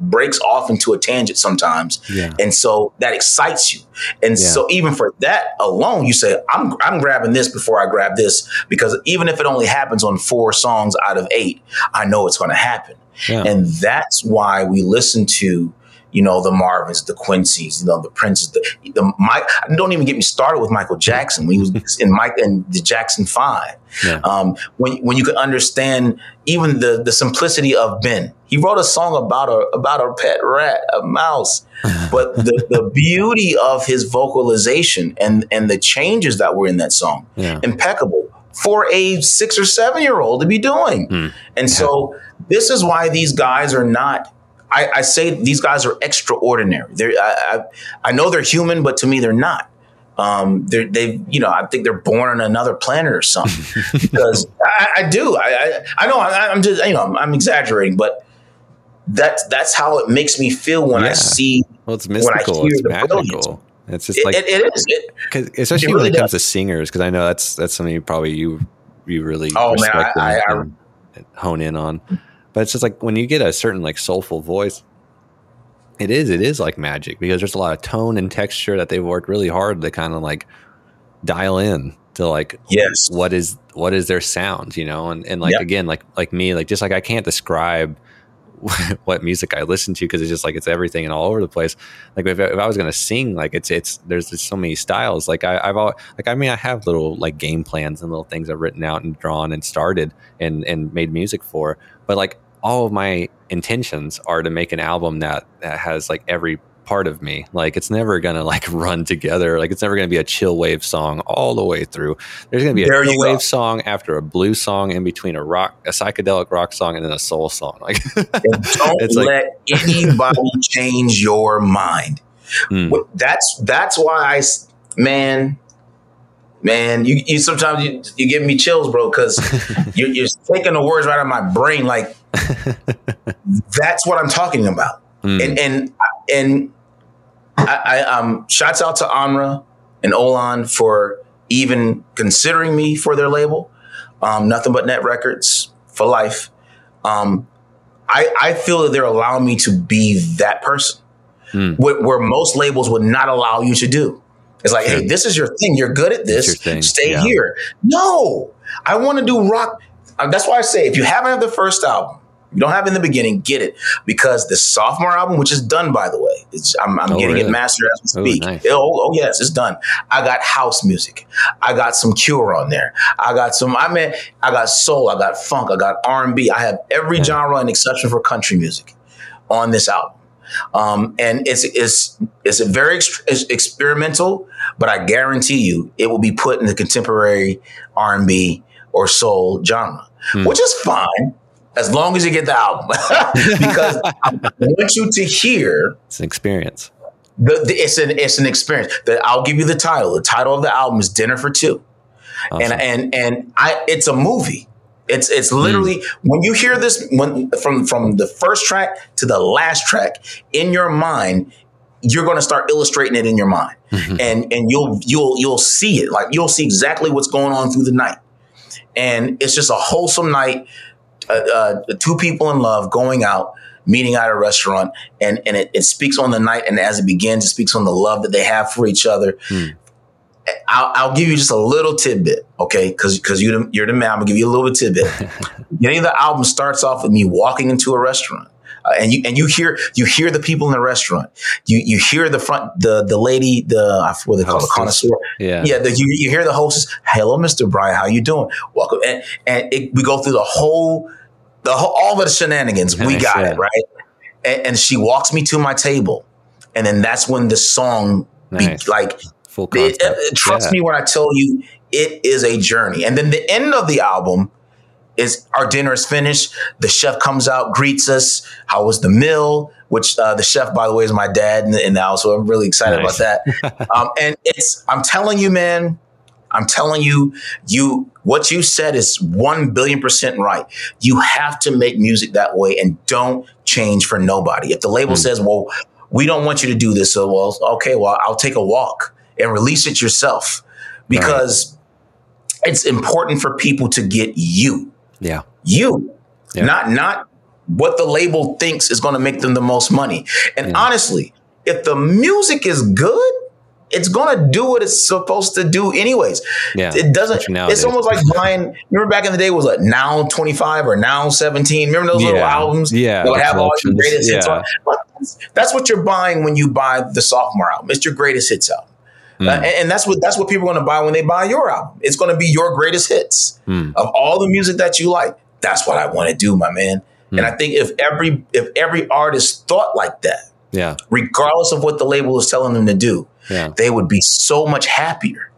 breaks off into a tangent sometimes. Yeah. And so that excites you. And yeah. so even for that alone, you say, I'm I'm grabbing this before I grab this because even if it only happens on four songs out of eight, I know it's going to happen. Yeah. And that's why we listen to you know, the Marvins, the Quincy's, you know, the Princes, the, the Mike. Don't even get me started with Michael Jackson when he was [LAUGHS] in Mike and the Jackson Five. Yeah. Um, when when you can understand even the the simplicity of Ben, he wrote a song about a about a pet rat, a mouse, [LAUGHS] but the the beauty of his vocalization and and the changes that were in that song, yeah. impeccable for a six or seven year old to be doing. Mm. And yeah. so this is why these guys are not I, I say these guys are extraordinary. They're, I, I, I, know they're human, but to me, they're not. Um, they're, they, you know, I think they're born on another planet or something. [LAUGHS] because I, I, do. I, I, know. I, am just, you know, I'm, I'm, exaggerating, but that's that's how it makes me feel when yeah. I see. Well, it's mystical. it's magical. Brilliance. It's just like it, it is, it, especially it really when it comes to singers, because I know that's that's something you probably you you really oh man, I, I, hone in on. But it's just like when you get a certain like soulful voice, it is it is like magic because there's a lot of tone and texture that they've worked really hard to kind of like dial in to to like yes what is what is their sound you know and, and like yep. again like like me like just like i can't describe [LAUGHS] what music i listen to because it's just like it's everything and all over the place. Like if, if i was to sing like it's it's there's just so many styles. Like I, i've all like i mean i have little like game plans and little things i've written out and drawn and started and and made music for but like all of my intentions are to make an album that that has like every part of me. Like it's never gonna like [LAUGHS] run together. Like it's never gonna be a chill wave song all the way through. There's gonna be a there chill wave song after a blues song in between a rock, a psychedelic rock song, and then a soul song. Like [LAUGHS] don't let like, anybody [LAUGHS] change your mind. Mm. That's that's why I man. Man, you, you sometimes you, you give me chills, bro, because you're, you're taking the words right out of my brain. Like that's what I'm talking about. Mm. And and and I, I um shouts out to Amra and Olan for even considering me for their label. Um, nothing but net records for life. Um, I, I feel that they're allowing me to be that person mm. where, where, most labels would not allow you to do. It's like, hey, this is your thing. You're good at this. Stay yeah. here. No, I want to do rock. Uh, that's why I say if you haven't had the first album, you don't have in the beginning, get it because the sophomore album, which is done by the way, I'm, I'm oh, getting really? it mastered as we speak. Oh, nice. oh, oh, yes, it's done. I got house music. I got some Cure on there. I got some. I mean, I got soul. I got funk. I got R and B. I have every yeah. genre and exception for country music on this album. Um, and it's it's it's a very ex- experimental, but I guarantee you it will be put in the contemporary R and B or soul genre, hmm. which is fine as long as you get the album, [LAUGHS] because I want you to hear. It's an experience. The, the, it's an it's an experience. That I'll give you the title. The title of the album is Dinner for Two, awesome. and and and I it's a movie. It's it's literally mm. when you hear this when from from the first track to the last track in your mind, you're going to start illustrating it in your mind, mm-hmm. and and you'll you'll you'll see it like you'll see exactly what's going on through the night, and it's just a wholesome night uh, uh, two people in love going out, meeting at a restaurant, and and it, it, speaks on the night, and as it begins, it speaks on the love that they have for each other. Hmm. I'll, I'll, give you just a little tidbit, okay? Because because you you're the man. I'm gonna give you a little tidbit. [LAUGHS] Getting of the album starts off with me walking into a restaurant. Uh, and you and you hear you hear the people in the restaurant. You you hear the front the the lady the I what they call it connoisseur. Yeah, yeah. The, you you hear the hostess. Hello, Mister Brian. How you doing? Welcome. And and it, we go through the whole the whole, all of the shenanigans. we got it right. And, and, she walks me to my table, and then that's when the song nice. be, like full it, it, trust yeah. me when I tell you it is a journey. And then the end of the album is our dinner is finished. The chef comes out, greets us. How was the meal? Which uh, the chef, by the way, is my dad in the, in the house, so I'm really excited nice. about that. [LAUGHS] um, and it's I'm telling you, man, I'm telling you, you what you said is one billion percent right. You have to make music that way and don't change for nobody. If the label mm. says, "Well, we don't want you to do this," so well, okay, well, I'll take a walk and release it yourself because right. it's important for people to get you. Yeah, you, yeah. not not what the label thinks is going to make them the most money. And yeah. honestly, if the music is good it's gonna do what it's supposed to do anyways. Yeah, it doesn't. It's almost like buying. Remember back in the day was like now twenty five or now seventeen. Remember those yeah. little albums? Yeah, that would have all your greatest yeah. hits on. That's what you're buying when you buy the sophomore album. It's your greatest hits album. Mm. Uh, and, and, that's what that's what people are going to buy when they buy your album. It's going to be your greatest hits mm. of all the music that you like. That's what I want to do, my man. Mm. And I think if every if every artist thought like that, yeah, regardless of what the label is telling them to do, yeah. they would be so much happier.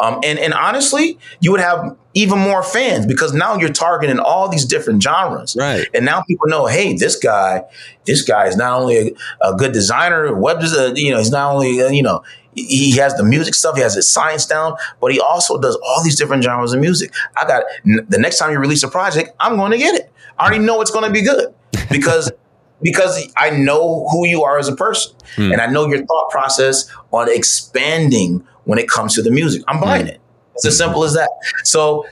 Um, and, and honestly, you would have even more fans because now you're targeting all these different genres. Right. And now people know, hey, this guy, this guy is not only a, a good designer, web designer, you know, he's not only, uh, you know, he has the music stuff, he has his science down, but he also does all these different genres of music. I got n- the next time you release a project, I'm going to get it. I already know it's going to be good [LAUGHS] because because I know who you are as a person mm. and I know your thought process on expanding when it comes to the music. I'm buying mm. it. It's as simple as that. So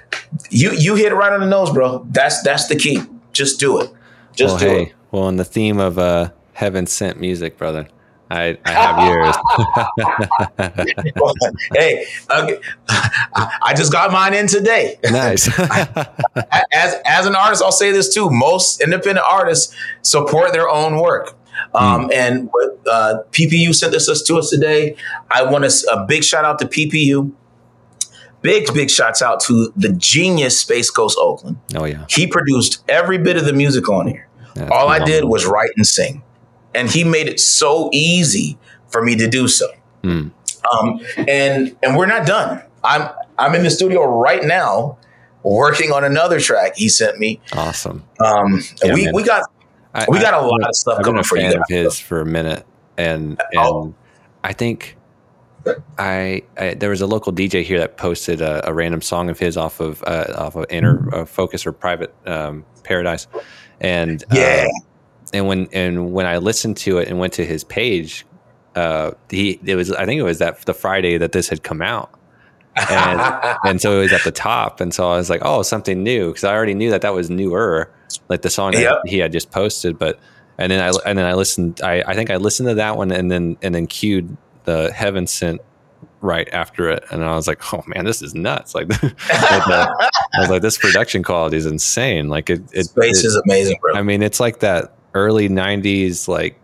you you hit it right on the nose, bro. That's that's the key. Just do it. Just well, do hey, it. Well, on the theme of uh, heaven sent music, brother, I, I have yours. [LAUGHS] hey, okay. I just got mine in today. Nice. [LAUGHS] as as an artist, I'll say this too: most independent artists support their own work. Um, mm. And uh, PPU sent this us to us today. I want to a big shout out to PPU. Big big shouts out to the genius Space Ghost Oakland. Oh yeah, he produced every bit of the music on here. That's All I did was write and sing and he made it so easy for me to do so. Mm. Um, and and we're not done. I'm I'm in the studio right now working on another track he sent me. Awesome. Um, yeah, we man. we got I, we got I, a lot I, of stuff I've coming for you. Of his for a minute, and and oh. I think I, I, there was a local DJ here that posted a, a random song of his off of uh, off of Inner uh, Focus or Private um, Paradise, and yeah, um, and when and when I listened to it and went to his page, uh, he it was I think it was that the Friday that this had come out, and [LAUGHS] and so it was at the top, and so I was like, oh, something new because I already knew that that was newer, like the song yep. that he had just posted, but and then I and then I listened, I I think I listened to that one and then and then queued the Heaven Sent right after it, and I was like, "Oh man, this is nuts!" Like, [LAUGHS] like I was like, "This production quality is insane!" Like, it, it space it, is amazing, bro. I mean, it's like that early '90s, like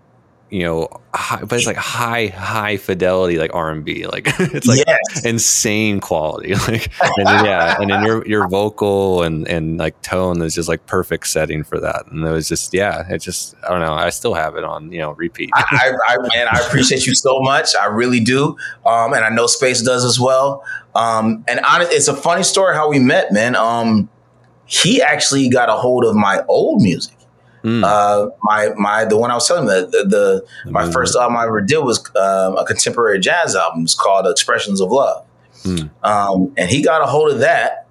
you know, high, but it's like high, high fidelity, like R and B, like [LAUGHS] it's like yes. insane quality, [LAUGHS] like and then, yeah, and then your your vocal and and like tone is just like perfect setting for that, and it was just yeah, it just I don't know, I still have it on you know repeat. I, I, I man, I appreciate you so much, I really do, um, and I know Space does as well, um, and honest, it's a funny story how we met, man. Um, he actually got a hold of my old music. Mm. Uh, my my the one I was telling you the, the, the my first album I ever did was uh, a contemporary jazz album. It's called Expressions of Love, mm. um, and he got a hold of that,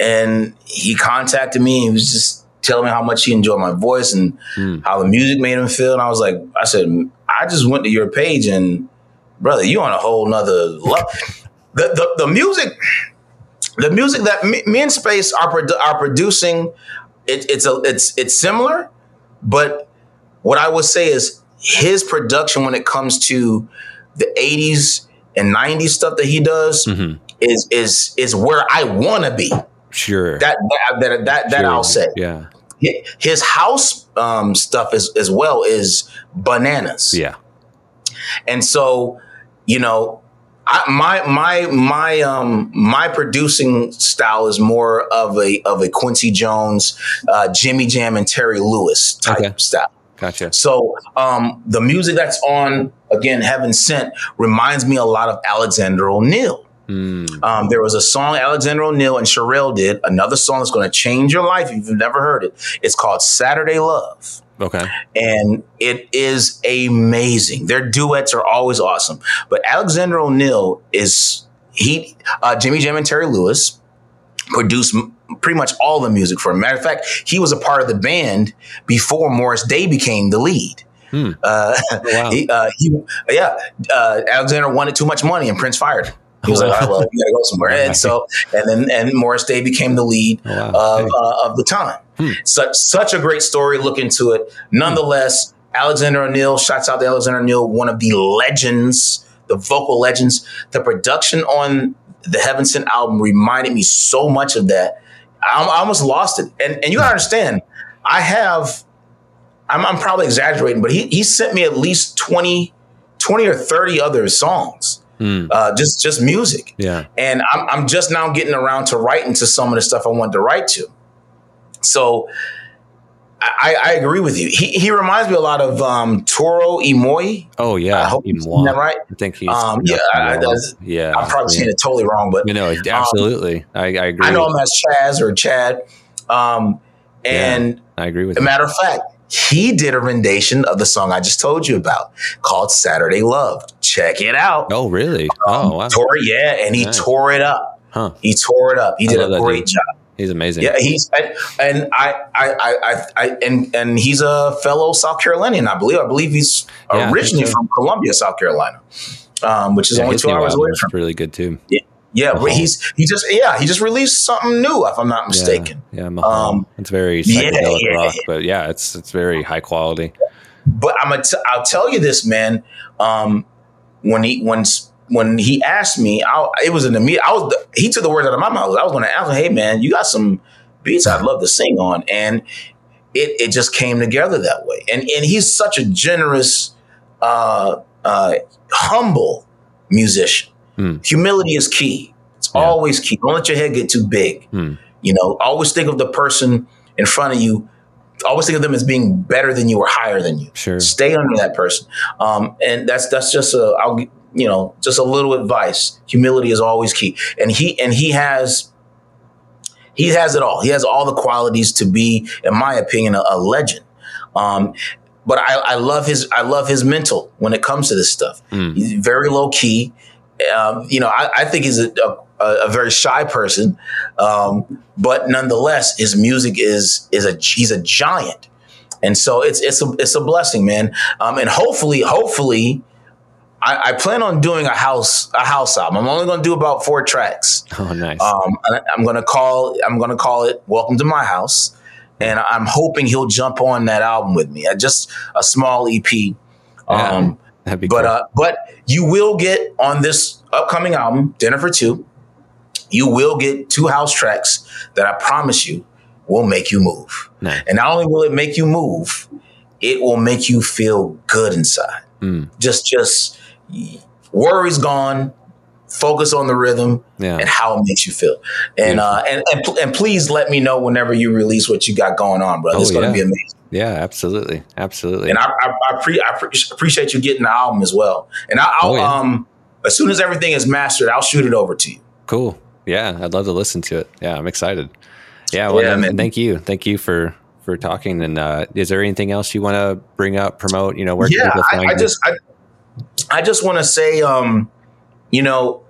and he contacted me. He was just telling me how much he enjoyed my voice and mm. how the music made him feel. And I was like, I said, I just went to your page and brother, you on a whole nother level. [LAUGHS] the, the the music, the music that me, me and Space are produ- are producing. It, it's a it's it's similar, but what I would say is his production when it comes to the 80s and 90s stuff that he does mm-hmm. is is is where I want to be. Sure. That that that that, that sure. I'll say. Yeah. His house um, stuff is as well is bananas. Yeah. And so, you know, I, my my my um my producing style is more of a of a Quincy Jones, uh, Jimmy Jam, and Terry Lewis type okay. style. Gotcha. So um, the music that's on again, Heaven Sent, reminds me a lot of Alexander O'Neal. Mm. Um, there was a song Alexander O'Neal and Cherrelle did, another song that's going to change your life if you've never heard it. It's called Saturday Love. Okay. And it is amazing. Their duets are always awesome. But Alexander O'Neal is he uh, Jimmy Jam and Terry Lewis produced m- pretty much all the music for him. Matter of fact, he was a part of the band before Morris Day became the lead. Hmm. Uh, [LAUGHS] oh, wow. he, uh, he, yeah, uh, Alexander wanted too much money and Prince fired him. He was like, oh, well, you gotta go somewhere. And so, and then, and Morris Day became the lead oh, wow. of, uh, of the time. Hmm. Such, such a great story. Look into it. Nonetheless, hmm. Alexander O'Neal, shouts out to Alexander O'Neal, one of the legends, the vocal legends. The production on the Heaven Sent album reminded me so much of that. I, I almost lost it. And, and you gotta understand, I have, I'm, I'm probably exaggerating, but he, he sent me at least 20, 20 or 30 other songs Mm. Uh, just just music. Yeah. And I'm I'm just now getting around to writing to some of the stuff I wanted to write to. So I, I agree with you. He, he reminds me a lot of um, Toro y Moi. Oh yeah, I hope I'm that right. I think he's um, yeah. I, yeah, I'm probably yeah. saying it totally wrong, but you know, absolutely, um, I, I, agree. I know him as Chaz or Chad, um, and yeah, I agree with. A matter of fact, he did a rendition of the song I just told you about called Saturday Love. Check it out. Oh, really? Um, oh, wow. Tore, yeah, and he nice. tore it up. Huh. He tore it up. He did a great job. He's amazing. Yeah, he's and I, I, I, I, and and he's a fellow South Carolinian, I believe. I believe he's yeah, originally so. from Columbia, South Carolina, um, which is yeah, only two hours away from. Really good too. Yeah, yeah, uh-huh. he's he just yeah he just released something new if I'm not mistaken. Yeah, yeah um, it's very psychedelic yeah, rock, but yeah, it's it's very high quality. but I'm gonna t- I'll tell you this, man. Um, when he when when he asked me, I, it was in the meet. I was he took the words out of my mouth. I was going to ask him, "Hey, man, you got some beats I'd love to sing on," and it it just came together that way. And and he's such a generous, uh, uh, humble musician. Hmm. Humility is key. It's yeah. always key. Don't let your head get too big. Hmm. You know, always think of the person in front of you always think of them as being better than you or higher than you. Sure. Stay under that person. Um, and that's that's just a I'll you know just a little advice. Humility is always key. And he and he has he has it all. He has all the qualities to be, in my opinion, a, a legend. Um, but I, I, love his I love his mental when it comes to this stuff. Mm. He's very low key. Um, you know, I, I, think he's a, a, a very shy person, um, but nonetheless, his music is is a he's a giant, and so it's it's a it's a blessing, man. Um, and hopefully, hopefully, I, I, plan on doing a house a house album. I'm only going to do about four tracks. [LAUGHS] Oh, nice. Um, I, I'm going to call I'm going to call it "Welcome to My House," and I'm hoping he'll jump on that album with me. I Just a small EP. Um, That'd be but cool. uh, but you will get on this upcoming album, Dinner for Two. You will get two house tracks that I promise you will make you move. Nice. And not only will it make you move, it will make you feel good inside. Mm. Just just worries gone. Focus on the rhythm yeah. and how it makes you feel. And uh, and, and and please let me know whenever you release what you got going on, brother. Oh, it's going to yeah. be amazing. Yeah, absolutely, absolutely. And I I, I, pre- I pre- appreciate you getting the album as well. And I, will oh, yeah. um as soon as everything is mastered, I'll shoot it over to you. Cool. Yeah, I'd love to listen to it. Yeah, I'm excited. Yeah, well, yeah, man. thank you, thank you for for talking. And uh, is there anything else you want to bring up, promote? You know, where yeah, I, I just I, I just want to say, um, you know,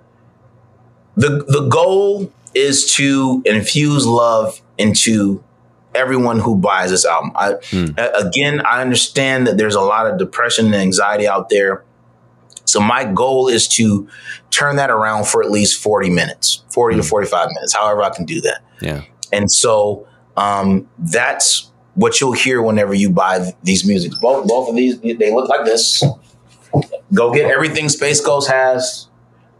the the goal is to infuse love into everyone who buys this album. I, mm. Again, I understand that there's a lot of depression and anxiety out there. So my goal is to turn that around for at least 40 minutes, 40 mm. to hmm. 45 minutes, however I can do that. Yeah. And so um, that's what you'll hear whenever you buy these music. Both both of these they look like this. Go get everything Space Ghost has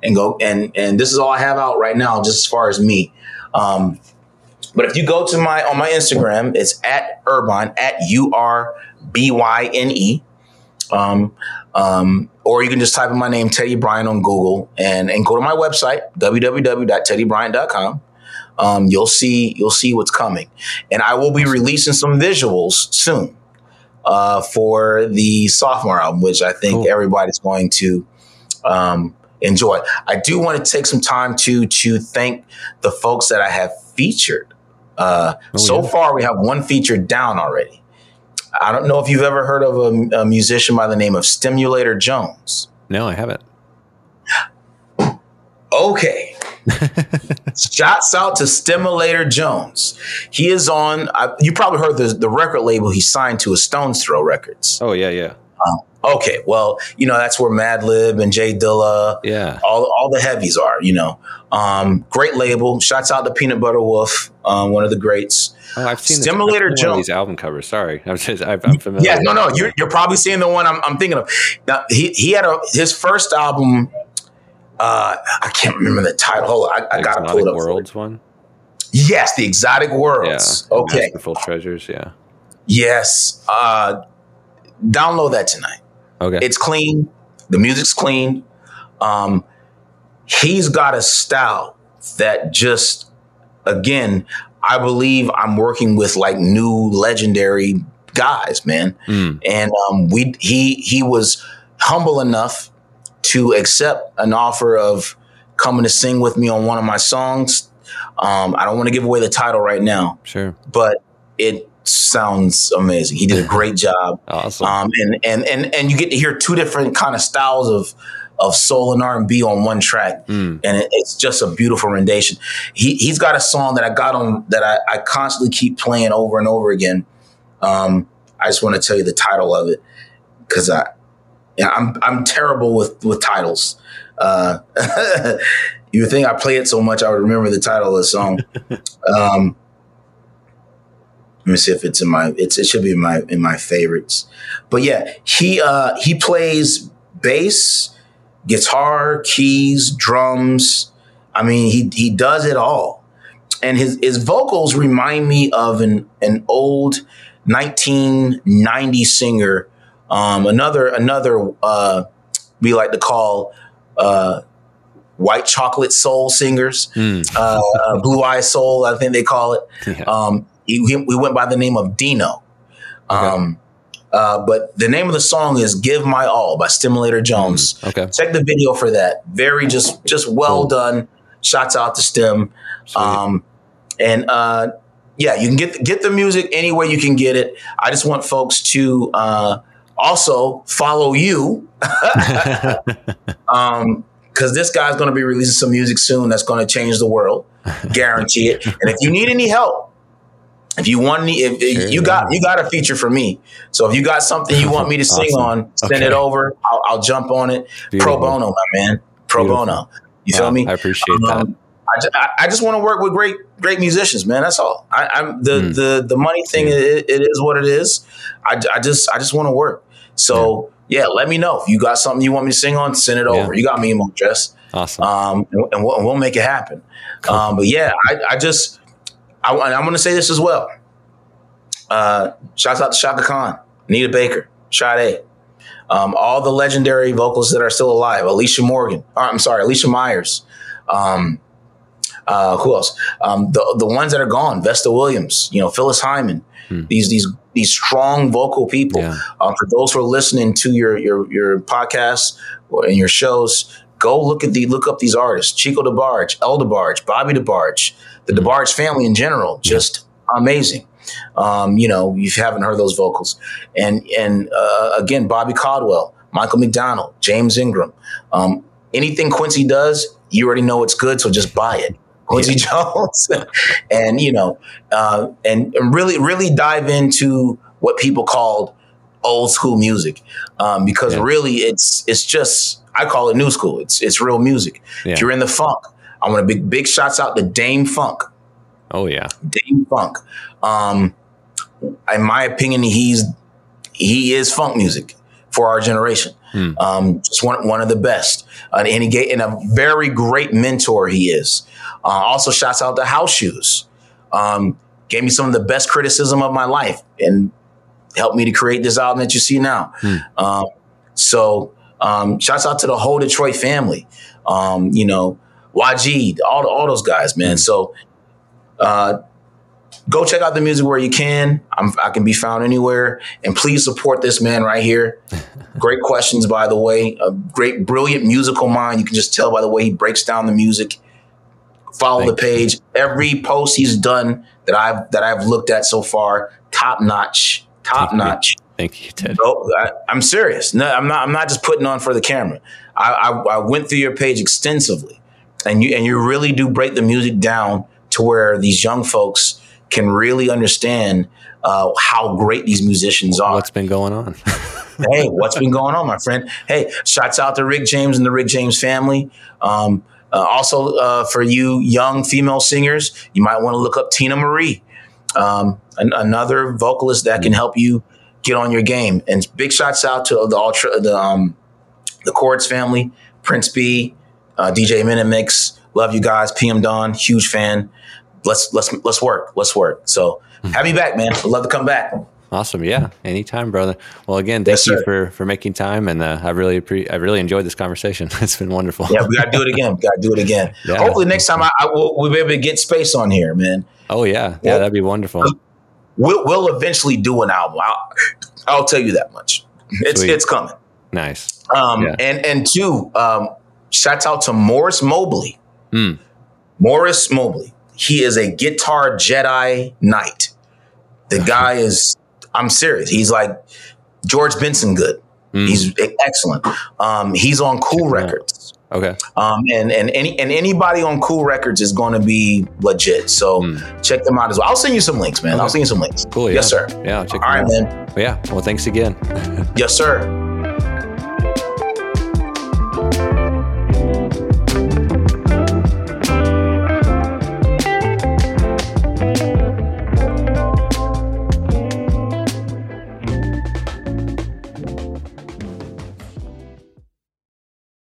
and go and and this is all I have out right now just as far as me. Um, but if you go to my on my Instagram, it's at Urbyne at U R B Y N E. Um, um, or you can just type in my name, Teddy Bryant, on Google and, and go to my website, www.teddybryant.com. Um, you'll see you'll see what's coming, and I will be releasing some visuals soon uh, for the sophomore album, which I think cool. everybody's going to um, enjoy. I do want to take some time to to thank the folks that I have featured. Uh, oh, so yeah. far, we have one feature down already. I don't know if you've ever heard of a, a musician by the name of Stimulator Jones. No, I haven't. Okay. [LAUGHS] Shouts out to Stimulator Jones. He is on. Uh, you probably heard the the record label he signed to a Stones Throw Records. Oh yeah, yeah. Um, okay, well, you know that's where Madlib and J Dilla, yeah, all all the heavies are. You know, um, great label. Shouts out to Peanut Butter Wolf, um, one of the greats. Oh, I've seen Stimulator this, Jones. These album covers. Sorry, I'm just i am familiar. Yeah, no, no, you're, you're probably seeing the one I'm, I'm thinking of. Now, he he had a his first album. Uh, I can't remember the title. Hold on, I, I gotta pull it up. Worlds one. Yes, the Exotic Worlds. Yeah, okay. Masterful Treasures. Yeah. Yes. Uh, download that tonight. Okay. It's clean. The music's clean. Um, he's got a style that just, again, I believe I'm working with like new legendary guys, man. Mm. And um, we he he was humble enough to accept an offer of coming to sing with me on one of my songs. Um, I don't want to give away the title right now. Sure. But it sounds amazing. He did a great job. [LAUGHS] awesome. Um, and, and, and, and you get to hear two different kind of styles of, of soul and R and B on one track, mm. and it, it's just a beautiful rendition. He he's got a song that I got on that I, I constantly keep playing over and over again. Um, I just want to tell you the title of it because I, yeah, I'm I'm terrible with with titles. Uh, [LAUGHS] you would think I play it so much I would remember the title of the song. [LAUGHS] um, Let me see if it's in my it's it should be in my in my favorites. But yeah, he uh he plays bass, guitar, keys, drums. I mean, he he does it all. And his his vocals remind me of an an old 1990 singer. Um another another uh we like to call uh white chocolate soul singers, mm. uh, blue eye soul, I think they call it. [LAUGHS] Yeah. Um, he, we went by the name of Dino. Okay. Um, uh, but the name of the song is "Give My All" by Stimulator Jones. Mm, okay, check the video for that. Very just just well cool. done. Shots out to Stim. Um, and uh, yeah, you can get get the music anywhere you can get it. I just want folks to uh, also follow you. [LAUGHS] um, because this guy's going to be releasing some music soon that's going to change the world, [LAUGHS] guarantee it. And if you need any help, if you want me, if, sure, you got you got a feature for me. So if you got something you want me to sing awesome. on, send okay. it over. I'll, I'll, jump on it. Beautiful. Pro bono, my man. Pro Beautiful. bono. You feel me? I appreciate um, that. I just, I just want to work with great great musicians, man. That's all. I, am the, mm. the the money thing. Yeah. It, it is what it is. I, I just I just want to work. So yeah. yeah. let me know if you got something you want me to sing on. Send it over. Yeah. You got me email address. Awesome. Um, and, and, we'll, and we'll, make it happen. Cool. Um, but yeah, I, I just I, I'm going to say this as well. Uh, shouts out to Chaka Khan, Anita Baker, Sade, um, all the legendary vocals that are still alive. Alicia Morgan, or, I'm sorry, Alicia Myers. Um, uh, who else? Um, the the ones that are gone, Vesta Williams, you know, Phyllis Hyman. Hmm. These these these strong vocal people. Yeah. Um, for those who are listening to your your your podcasts and your shows, go look at the look up these artists: Chico DeBarge, El DeBarge, Bobby DeBarge, the hmm. DeBarge family in general. Just amazing. Um, you know, you haven't heard those vocals. And and uh, again, Bobby Caldwell, Michael McDonald, James Ingram. Um, anything Quincy does, you already know it's good, so just buy it. Quincy yeah. [LAUGHS] Jones, and you know, uh, and, and really, really dive into what people called old school music, um, because yeah. really, it's it's just I call it new school. It's it's real music. Yeah. If you're in the funk, I want to big big shots out to Dâm-Funk. Oh yeah, Dâm-Funk. Um, in my opinion, he's he is funk music for our generation. Hmm. Um, just one one of the best, uh, and he gave, and a very great mentor he is. Uh, also, shouts out to House Shoes. Um, gave me some of the best criticism of my life and helped me to create this album that you see now. Hmm. Um, so, um, shouts out to the whole Detroit family. Um, you know, YG, all all those guys, man. Hmm. So, uh, go check out the music where you can. I'm, i can be found anywhere. And please support this man right here. [LAUGHS] great questions, by the way. A great, brilliant musical mind. You can just tell by the way he breaks down the music. Follow Thank the page. You. Every post he's done that I've that I've looked at so far, top notch, top Thank notch. You. Thank you, Ted. No, I, am serious. No, I'm not. I'm not just putting on for the camera. I, I, I went through your page extensively, and you and you really do break the music down to where these young folks can really understand uh, how great these musicians are. What's been going on? [LAUGHS] hey, what's been going on, my friend? Hey, shouts out to Rick James and the Rick James family. Um, uh, also, uh, for you young female singers, you might want to look up Teena Marie, um, an- another vocalist that can help you get on your game. And big shouts out to the ultra, the um, the Cordes family, Prince Be, uh, DJ Minute Mix. Love you guys. PM Dawn, huge fan let's let's let's work. Let's work. So have me back, man. I'd love to come back. Awesome. Yeah. Anytime, brother. Well, again, thank yes, you for, for making time. And uh, I really, pre- I really enjoyed this conversation. [LAUGHS] it's been wonderful. Yeah. We got to do it again. We got to do it again. [LAUGHS] Yeah. Hopefully next time I, I will, we'll be able to get space on here, man. Oh yeah. Yeah. that'd be wonderful. We'll, we'll eventually do an album. I'll, I'll tell you that much. It's, Sweet. it's coming. Nice. Um, yeah. and, and two, um, shout out to Morris Mobley. Mm. Morris Mobley he is a guitar Jedi Knight. The guy is, I'm serious. He's like George Benson good. Mm. He's excellent. Um, he's on Cool Records. Okay. Um, and and any and anybody on Cool Records is going to be legit. So mm. check them out as well. I'll send you some links, man. Okay. I'll send you some links. Cool. Yeah. Yes, sir. Yeah. Check. All right, out. man. yeah. Well, thanks again. [LAUGHS] yes, sir.